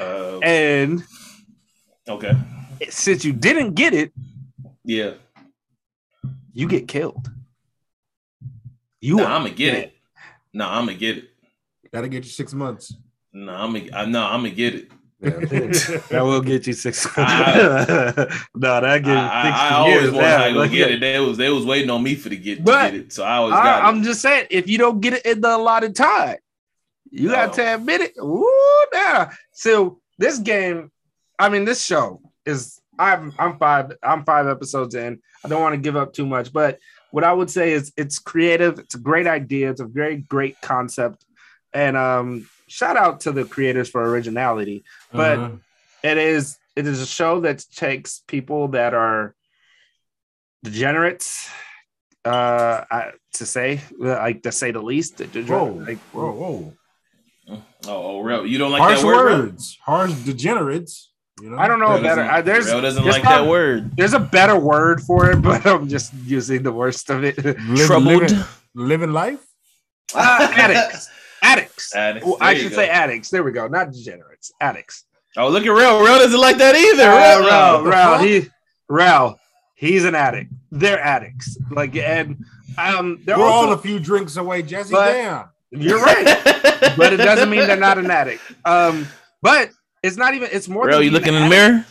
Uh, And okay. since you didn't get it, Yeah. you get killed. You No, are I'm gonna get dead. it. No, I'm gonna get it. Gotta get you six months. No, I'm gonna. No, I'm gonna get it. that will get you six. no, I- that I, I, I always wanted to go get it. They was they was waiting on me for the get to But get it, so I always got I, it. am just saying, if you don't get it in the allotted time, you got to admit it. Woo, now. So this game, I mean, this show is. I'm I'm five. I'm five episodes in. I don't want to give up too much, but what I would say is it's creative. It's a great idea. It's a very great concept, and um, shout out to the creators for originality. But Uh-huh. it is it is a show that takes people that are degenerates uh I, to say like to say the least whoa, like whoa, whoa. oh, oh, real. You don't like Harsh that word? Real? words, harsh degenerates. You know, I don't know Real a better doesn't- I, there's Real doesn't there's like not- that word. there's a better word for it but i'm just using the worst of it Liv- Troubled. living, living life. Ah, addicts addicts Addicts, Well, i should go. say addicts there we go not degenerates addicts Oh, look at real. Real doesn't like that either. Uh, Real. Rel, the Rel, fuck? he, Rel, he's an addict. They're addicts. Like, and um, they're We're all a few drinks away, Jesse. But- Damn. you're right, but it doesn't mean they're not an addict. Um, but it's not even. It's more. Real, than you being looking in the mirror?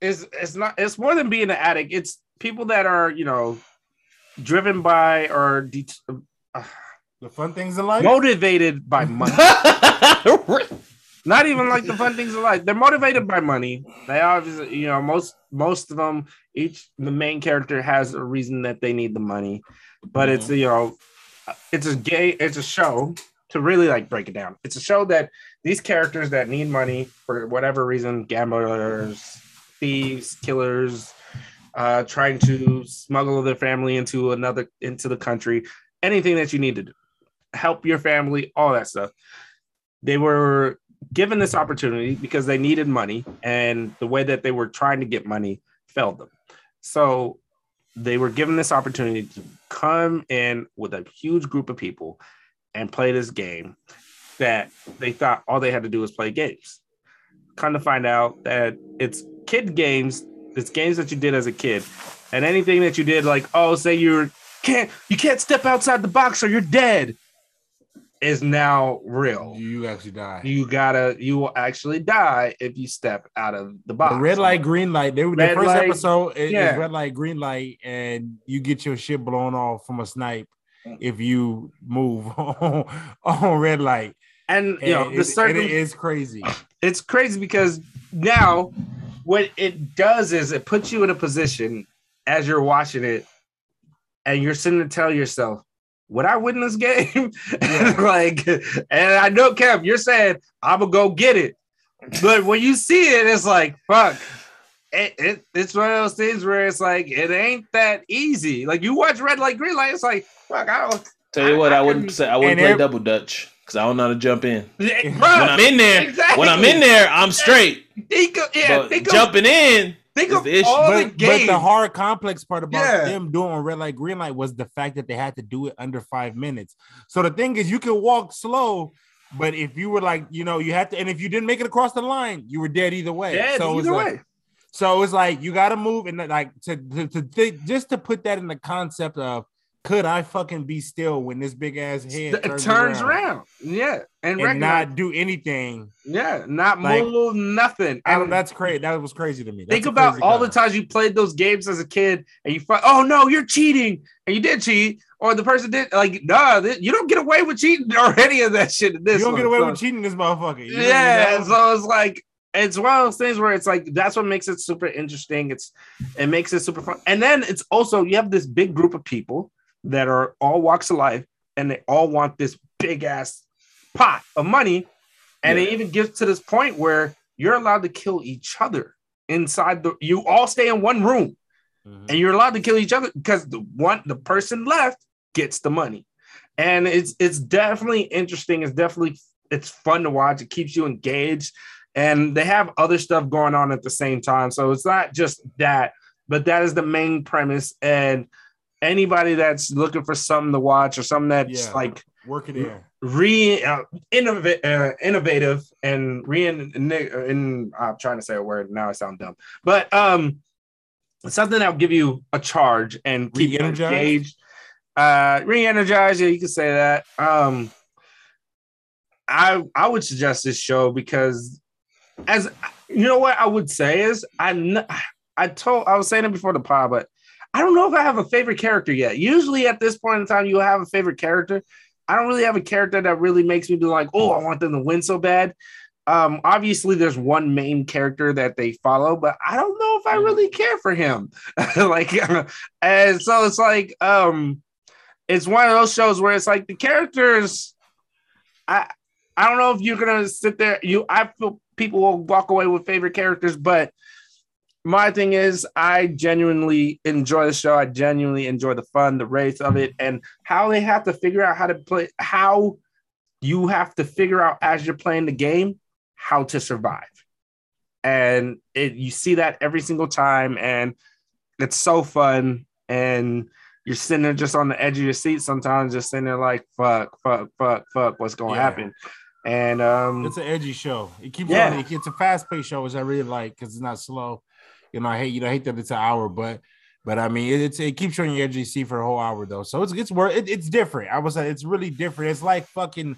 It's it's not. It's more than being an addict. It's people that are you know driven by or de- uh, The fun things in life. motivated by money. not even like the fun things in life. They're motivated by money. They obviously, you know, most most of them, each the main character has a reason that they need the money, but it's you know, it's a gay, it's a show to really like break it down. It's a show that these characters that need money for whatever reason, gamblers, thieves, killers, uh, trying to smuggle their family into another into the country, anything that you need to do, help your family, all that stuff. They were given this opportunity because they needed money, and the way that they were trying to get money failed them. So they were given this opportunity to come in with a huge group of people and play this game that they thought all they had to do was play games. Kind of find out that it's kid games, it's games that you did as a kid, and anything that you did, like oh, say you can't you can't step outside the box or you're dead, is now real. You actually die. You gotta you will actually die if you step out of the box. The red light, green light. They the Red first light, episode is, is yeah. red light, green light, and you get your shit blown off from a snipe if you move on, on red light. And you know And the it- certain and it is crazy. it's crazy because now what it does is it puts you in a position as you're watching it and you're sitting to tell yourself would i win this game? Like and i know kev you're saying i'm gonna go get it. But when you see it it's like fuck. It, it, it's one of those things where it's like it ain't that easy. Like you watch red light green light it's like fuck i don't Tell you what, I I wouldn't say I wouldn't play ev- double dutch because I don't know how to jump in. Bruh, When I'm in there, when I'm in there, I'm straight. think of- yeah, but think of- jumping in, Think Is of the issue. all but, the but the hard complex part about Yeah. them doing red light, green light was the fact that they had to do it under five minutes. So the thing is, you can walk slow, but if you were like, you know, you had to, and if you didn't make it across the line, you were dead either way. yeah, so it's either like, way. so it's like you got to move and like to to, to think just to put that in the concept of could I fucking be still when this big ass head turns, turns around, around. Yeah. And, and not do anything? yeah, not like- move nothing. I don't, that's crazy. That was crazy to me. That's Think about all the times you played those games as a kid and you find, oh no, you're cheating, and you did cheat, or the person did like, nah, th- you don't get away with cheating or any of that shit in this. You don't one. get away So- with cheating this motherfucker. You yeah, so it's like it's one of those things where it's like that's what makes it super interesting. It's it makes it super fun, and then it's also you have this big group of people that are all walks of life, and they all want this big ass pot of money, and it even gets to this point where you're allowed to kill each other inside the. You all stay in one room, Mhm. and you're allowed to kill each other because the one the person left gets the money. And it's it's definitely interesting. It's definitely it's fun to watch. It keeps you engaged. And they have other stuff going on at the same time. So it's not just that but that is the main premise. And anybody that's looking for something to watch or something that's Yeah. like working in. re uh, innov- uh, innovative and re in I'm trying to say a word now I sound dumb but um something that'll give you a charge and keep you engaged uh re-energize yeah you can say that um I I would suggest this show because as you know what I would say is I I told I was saying it before the pod but I don't know if I have a favorite character yet. Usually at this point in time you have a favorite character. I don't really have a character that really makes me be like, oh, I want them to win so bad. Um, obviously, there's one main character that they follow, but I don't know if I really care for him. like, and so it's like, um, it's one of those shows where it's like the characters. I I don't know if you're gonna sit there. You, I feel people will walk away with favorite characters, but my thing is I genuinely enjoy the show. I genuinely enjoy the fun, the race of it, and how they have to figure out how to play, how you have to figure out as you're playing the game how to survive. And it you see that every single time, and it's so fun. And you're sitting there just on the edge of your seat sometimes, just sitting there like, fuck, fuck, fuck, fuck, what's gonna Yeah. happen? And um It's an edgy show. It keeps Yeah. on. It's a fast paced show, which I really like because it's not slow. You know, I hate you know I hate that it's an hour, but but I mean it, it's it keeps showing you edge of your for a whole hour though. So it's it's worth it, it's different. I was it's really different. It's like fucking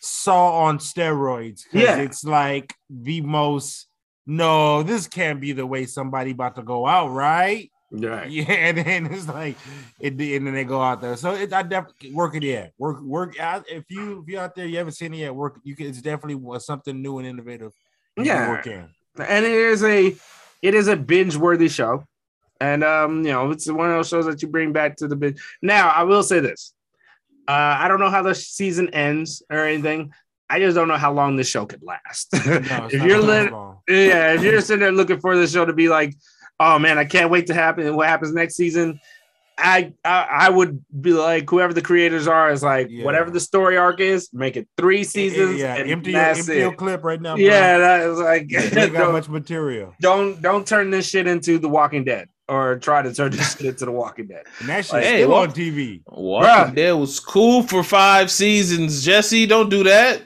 Saw on steroids. Yeah. it's like the most. No, this can't be the way somebody about to go out, right? Right. Yeah, and then it's like, it, and then they go out there. So it, I definitely work it in. Work, work out. If you if you out there, you haven't seen it yet. Work. You can. It's definitely was something new and innovative. Yeah. work in. and it is a it is a binge worthy show and um you know it's one of those shows that you bring back to the binge now i will say this uh i don't know how the season ends or anything i just don't know how long this show could last No, if you're lit- yeah if you're sitting there looking for this show to be like oh man i can't wait to happen what happens next season I, I I would be like whoever the creators are is like Yeah. whatever the story arc is, make it three seasons. Yeah, and empty your, empty your clip right now. bro. Yeah, that is like you ain't got much material, don't don't turn this shit into The Walking Dead or try to turn this shit into The Walking Dead. and that shit's Hey, still what- on TV. Walking Bruh. Dead was cool for five seasons. Jesse, don't do that.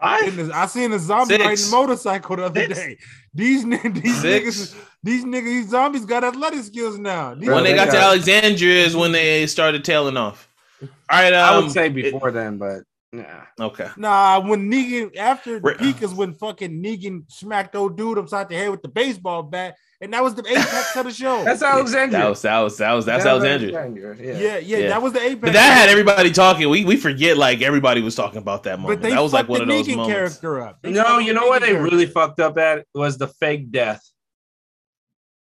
I I seen a zombie Six. riding a motorcycle the other Six. day. These these Six. niggas, these niggas, these zombies got athletic skills now. These when they they got to got- Alexandria is when they started tailing off. All right, um, I would say it- before then, but yeah. okay. Nah, when Negan after the Re- peak is when fucking Negan smacked old dude upside the head with the baseball bat, and that was the apex of the show. That's Alexandria. That was that was that was that's That was Alexandria. Yeah. yeah, yeah, Yeah. that was the apex. But that had everybody talking. We we forget like everybody was talking about that But moment. they That was like fucked one of the those Negan moments. character up. They No, you know what they really fucked up at was the fake death.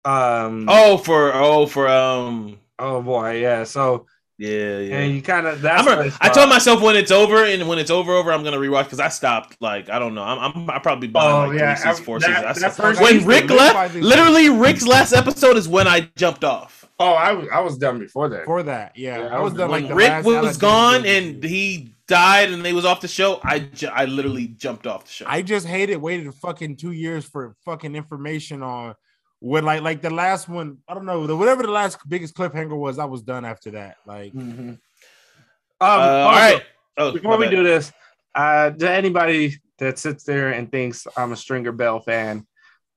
Um. Oh, for oh for um Oh boy, yeah. So yeah yeah. and you kind of I'm that's. a- what it's I told myself when it's over and when it's over over I'm gonna rewatch because I stopped like I don't know I'm I'm I probably behind Oh, like yeah, three seasons four that- seasons. I that when Rick left, literally Rick's last episode is when I jumped off. Oh, I was I was done before that. for that. Yeah, Yeah, I was done when like the Rick last was gone and he died and they was off the show, I ju- I literally jumped off the show. I just hated waited fucking two years for fucking information on when like like the last one, I don't know, the, whatever the last biggest cliffhanger was, I was done after that. Like Mhm. Um, Uh, all also, right. Oh, Before we bad. do this, uh, to anybody that sits there and thinks I'm a Stringer Bell fan,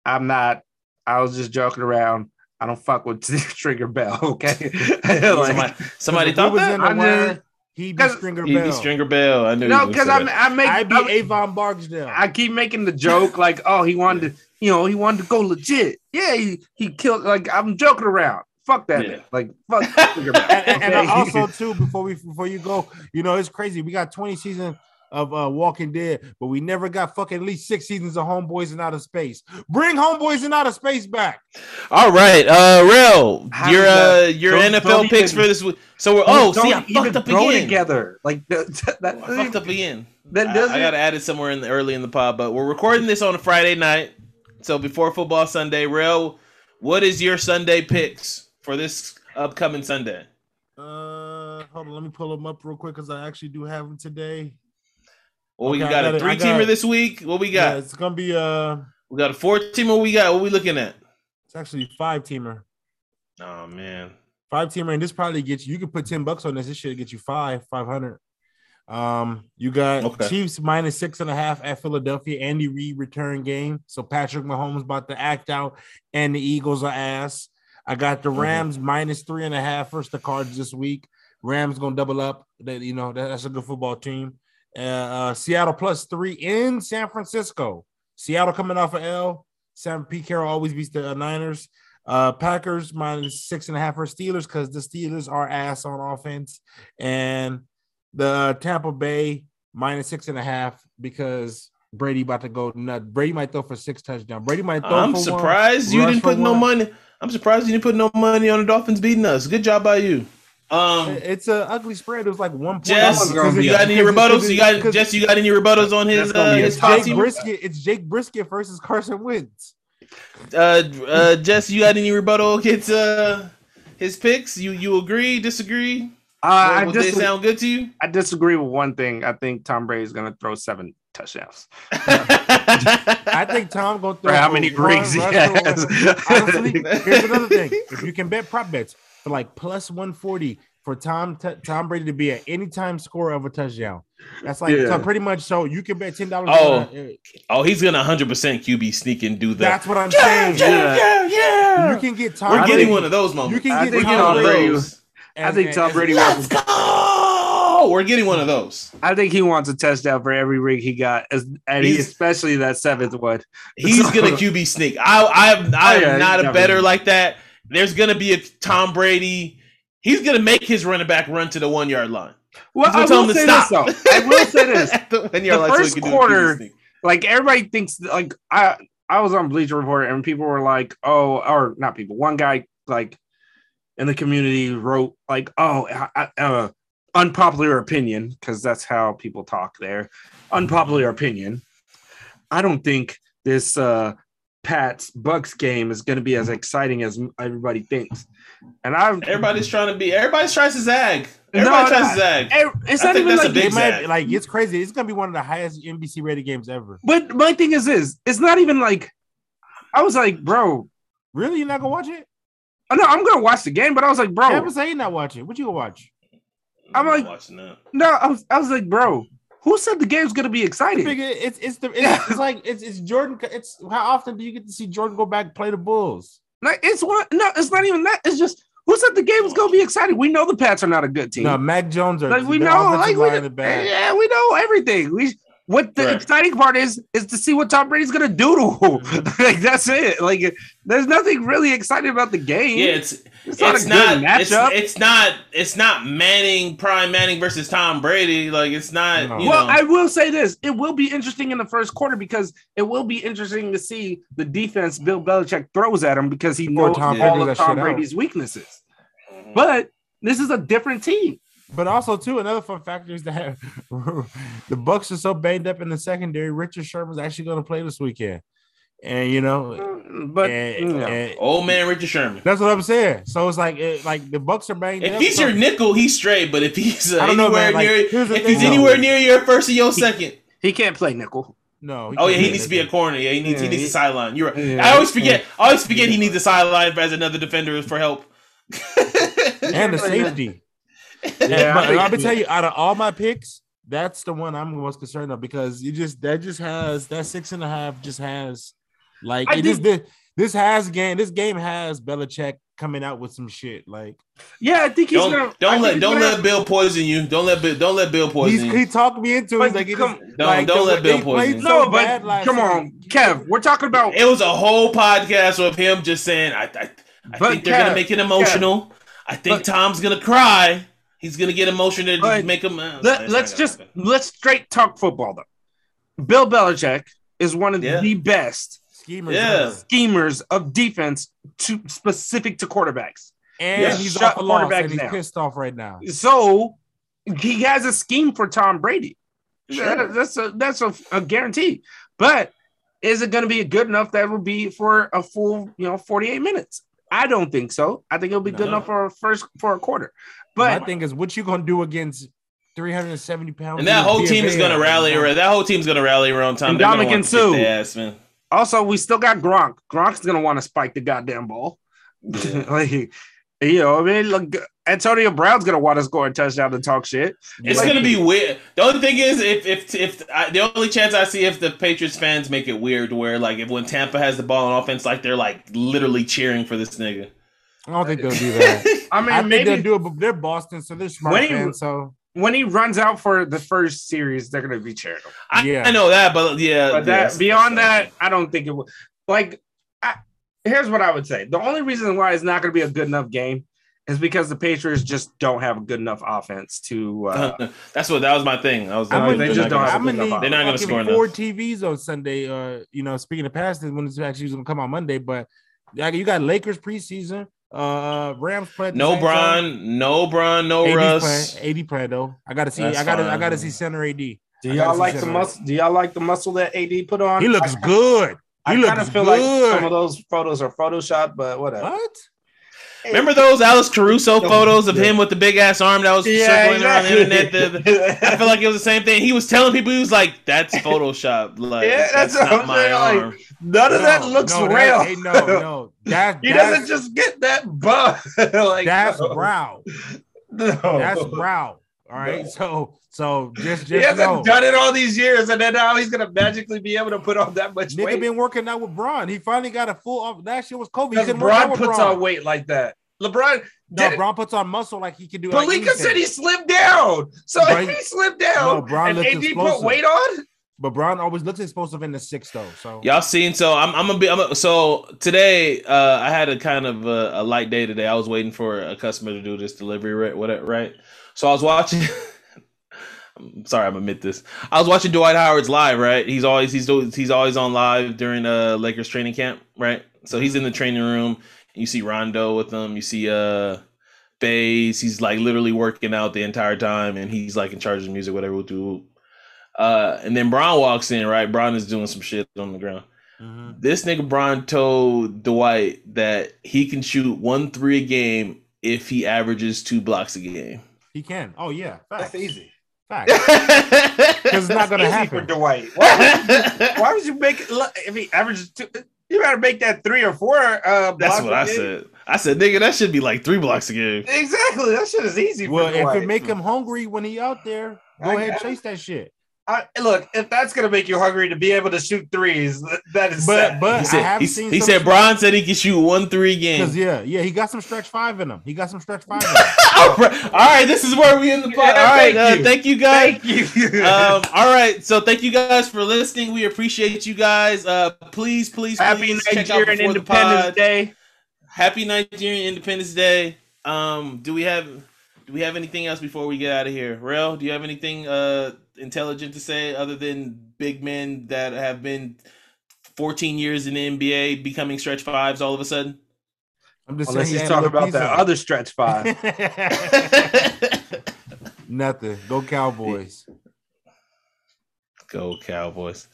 I'm not. I was just joking around. I don't fuck with Stringer Bell. Okay, somebody, like, somebody if we thought was that in the I'm just- he be 'cause Stringer he'd Bell. be Stringer Bell. I knew. no, because I'm. I make I be I'm- Avon Barksdale. I keep making the joke like, oh, he wanted to, you know, he wanted to go legit. Yeah, he, he killed. Like I'm joking around. Fuck that. Yeah. Like fuck. Stringer Bell, and, and- and also too before we before you go you know it's crazy we got 20 seasons of uh walking dead but we never got fucking at least six seasons of homeboys in outer space bring homeboys in outer space back All right, uh, Real, How your uh, your don't- NFL don't picks even- for this week. So we're oh, see, I even fucked up go again. together. Like that. that, I fucked up again. That I, doesn't. I got to add it somewhere in the early in the pod, but we're recording this on a Friday night, so before football Sunday. Real, what is your Sunday picks for this upcoming Sunday? uh hold on let me pull them up real quick because i actually do have them today Well, we Okay, got, got a three teamer this week. What we yeah got? it's gonna be uh We got a four teamer. What we got? What we looking at? it's actually five teamer Oh man, five teamer and this probably gets you you can put 10 bucks on this this should get you five 500 um you got Okay. chiefs minus six and a half at philadelphia andy reid return game so patrick mahomes about to act out and the eagles are ass i got the Mhm. rams minus three and a half versus the cards this week rams gonna double up that you know that, that's a good football team uh, uh seattle plus three in san francisco seattle coming off a l sam p carroll always beats the uh, niners uh, Packers minus six and a half for Steelers because the Steelers are ass on offense, and the Tampa Bay minus six and a half because Brady about to go nut. Brady might throw for six touchdowns. Brady might throw. I'm for one, surprised you didn't put no money. I'm surprised you didn't put no money on the Dolphins beating us. Good job by you. Um, It's a ugly spread. It was like one point. Jess, one's you got any rebuttals? You got Jess? You got any rebuttals on his That's gonna uh, his It's Jake team? Brisket. It's Jacoby Brissett versus Carson Wentz. Uh, uh, Jess, you got any rebuttal against uh his picks? You you agree? Disagree? Uh, I, Would they sound good to you? I disagree with one thing. I think Tom Brady is going to throw seven touchdowns. I think Tom gonna throw For how many one rings he rushing- has. Honestly, here's another thing: you can bet prop bets for like plus one forty for Tom T- Tom Brady to be an anytime scorer of a touchdown. That's like Yeah. so pretty much. So you can bet ten dollars. Oh. oh, he's gonna 100 percent QB sneak and do that. that's what I'm saying. yeah, yeah, yeah. You can get Tom. We're getting one of those moments. You can I get think Tom one of Brady. those. I think Tom Brady Let's wants. go. We're getting one of those. I think he wants a touchdown for every ring he got, as, and he, especially that seventh one. He's gonna QB sneak. I, I'm, I'm Oh, yeah, not a better like that. There's gonna be a Tom Brady. He's gonna make his running back run to the one yard line. Well, I will him to say stop. this though. I will say this. The The so first can do the QB quarter- like everybody thinks like I I was on Bleacher Report and people were like, oh, or not people. One guy like in the community wrote like, oh, I- uh, unpopular opinion because that's how people talk there. Unpopular opinion. I don't think this uh Pat's Bucks game is going to be as exciting as everybody thinks. And I Everybody's trying to be. Everybody's trying to zag. Everybody No, tries to zag. it's not even like It might, like it's crazy. It's gonna be one of the highest NBC rated games ever. But my thing is this: it's not even like I was like, bro. Really, you're not gonna watch it? Oh, I know I'm gonna watch the game, but I was like, bro. Never say you're not watching. What you gonna watch? I'm not like- watching that. No, I was, I was like, bro. Who said the game's gonna be exciting? It's it's the it's, it's like it's it's Jordan. It's how often do you get to see Jordan go back play the Bulls? Like, it's one. No, it's not even that. It's just who said the game was gonna be exciting. We know the Pats are not a good team. No, Mac Jones are like we know, like we, line is bad. yeah, we know everything. We what the Right. exciting part is is to see what Tom Brady's gonna do to him. Mm-hmm. like that's it. Like there's nothing really exciting about the game. Yeah, it's it's not it's a not good it's, matchup. it's not it's not Manning prime Manning versus Tom Brady. Like it's not. No. You well, know, I will say this: it will be interesting in the first quarter because it will be interesting to see the defense Bill Belichick throws at him because he knows Tom all of Tom shit out. Brady's weaknesses. But this is a different team. But also too, another fun factor is that the Bucks are so banged up in the secondary. Richard Sherman's actually going to play this weekend, and you know, But and- you know, and old man Richard Sherman. that's what I'm saying. So it's like, it, like the Bucks are banged up If up. he's so- your nickel, he's straight. But if he's uh, I don't know, anywhere man, like, near, if thing, he's though. anywhere near your first or your second, he can't play nickel. No. Oh yeah, he needs to be a corner. Yeah, he needs he Yeah, needs he- a sideline. You're right. Yeah. I always forget. I always forget he needs a sideline as another defender for help. and the safety. Yeah, but I think- I'm gonna tell you, out of all my picks, that's the one I'm most concerned of because you just that just has that six and a half just has like I it just this, this has game this game has Belichick coming out with some shit like Yeah, I think he's don't gonna. Don't think let don't gonna let Bill poison you. Don't let Bill don't let Bill poison you. he talked me into it. But He's like, it come- just- Don't- like, don't the let way Bill they poison played you. No, so but bad last come night. on, Kev. We're talking about. It was a whole podcast of him just saying, "I, I, I But think they're gonna make it emotional. I think But- Tom's gonna cry. He's gonna get emotional to But make him." Uh, Let, let's just happen. let's straight talk football though. Bill Belichick is one of Yeah. the best schemers. Yeah. schemers of defense to specific to quarterbacks. and Yeah. he's Shut off a loss quarterbacks and he's down. pissed off right now. So he has a scheme for Tom Brady. Sure. That- that's a that's a, a guarantee. But is it going to be good enough that will be for a full, you know, 48 minutes? I don't think so. I think it'll be good enough for a first for a quarter. my But thing is, what you gonna do against 370 pounds? And that whole DFA team is gonna rally around. That whole team's gonna rally around Tom. And They're gonna Ndamukong want to kick Suh. their ass, man. also we still got Gronk. Gronk's going to want to spike the goddamn ball. like, you know, I mean, look, Antonio Brown's going to want to score a touchdown to talk shit. It's Like- gonna be weird. The only thing is, if if if I, the only chance I see if the Patriots fans make it weird, where like if when Tampa has the ball on offense, like they're like literally cheering for this nigga. I don't think they'll do that. I mean, I think maybe they'll do it, but they're Boston, so they're smart When he- So when he runs out for the first series, they're going to be cheering him. I, Yeah. I know that, but yeah. But yeah, that beyond that, I don't think it would. Like, I, here's what I would say: the only reason why it's not going to be a good enough game is because the Patriots just don't have a good enough offense to. Uh, that's what that was my thing. I was I like, mean, they're they not just don't gonna- have gonna good enough They're not gonna fucking score four enough. TVs on Sunday. Uh, you know, speaking of past, when it's actually gonna come on Monday, but like you got Lakers preseason. Uh, Rams play. no same time. No Bron, no AD's Russ. playing. AD playing though. I gotta see. That's I gotta. I gotta see center AD. do y'all like the center. muscle? Do y'all like the muscle that AD put on? He looks I, good. I kind of feel like some of those photos are photoshopped, but whatever. What? Remember those Alex Caruso photos of him with the big ass arm that was Yeah, circling around the internet? The- the- I feel like it was the same thing. He was telling people he was like, "That's Photoshop. Like, Yeah, that's, that's not I'm my saying, like, arm." None of that looks no, real. that- hey, no, no. That he that's, doesn't just get that buff. like That's no, brow. No. That's brow. All right. No. So so just just He hasn't know. done it all these years, and then now he's gonna magically be able to put on that much Nigga weight. been working out with Bron. He finally got a full off. Last year was COVID. He Because couldn't work out LeBron with puts Bron. on weight like that. LeBron No, did. Bron puts on muscle like he can do. like Pelinka anything. said he slipped down. So But if he- he slipped No, down Bron and looks AD put weight on, but Bron always looks explosive in the six though. So Y'all seen? So I'm, I'm gonna be. I'm a, so today, uh, I had a kind of a, a light day today. I was waiting for a customer to do this delivery, right? Whatever, right? So I was watching. I'm sorry, I'm admit this. I was watching Dwight Howard's live, right? He's always he's he's always on live during uh Lakers training camp, right? So he's in the training room. You see Rondo with him. You see uh Bays. He's like literally working out the entire time, and he's like in charge of the music, whatever. We'll do. Uh, and then Bron walks in, right? Bron is doing some shit on the ground. This nigga Bron told Dwight that he can shoot one three a game if he averages two blocks a game. he can. Oh yeah, facts. that's easy. Facts. Because it's not gonna happen. for Dwight. Why would, you, why would you make it? Look, if he averages two, you better make that three or four. Uh, That's what I game. said. I said, nigga, that should be like three blocks a game. Exactly. That shit is easy. Well, for if it make him hungry when he out there, go I ahead got chase that shit. I, look, if that's gonna make you hungry to be able to shoot threes, that is. But sad. but He said, I he, seen he some said Bron said he can shoot one three game. Yeah, yeah, he got some stretch five in him. He got some stretch five. In him. all, right, all right, this is where we in the pod. Yeah, all right, thank uh, you. thank you guys. thank you. um, all right, so thank you guys for listening. We appreciate you guys. Uh, please, please, Happy please check out Nigerian the Independence Pod. Day. Happy Nigerian Independence Day. Um, do we have do we have anything else before we get out of here? Real, do you have anything uh intelligent to say other than big men that have been 14 years in the NBA becoming stretch fives all of a sudden? I'm just Unless saying. he's he had a talking about that other stretch five. Nothing. Go Cowboys. Go Cowboys.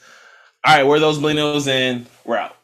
All right, we're those millennials and we're out.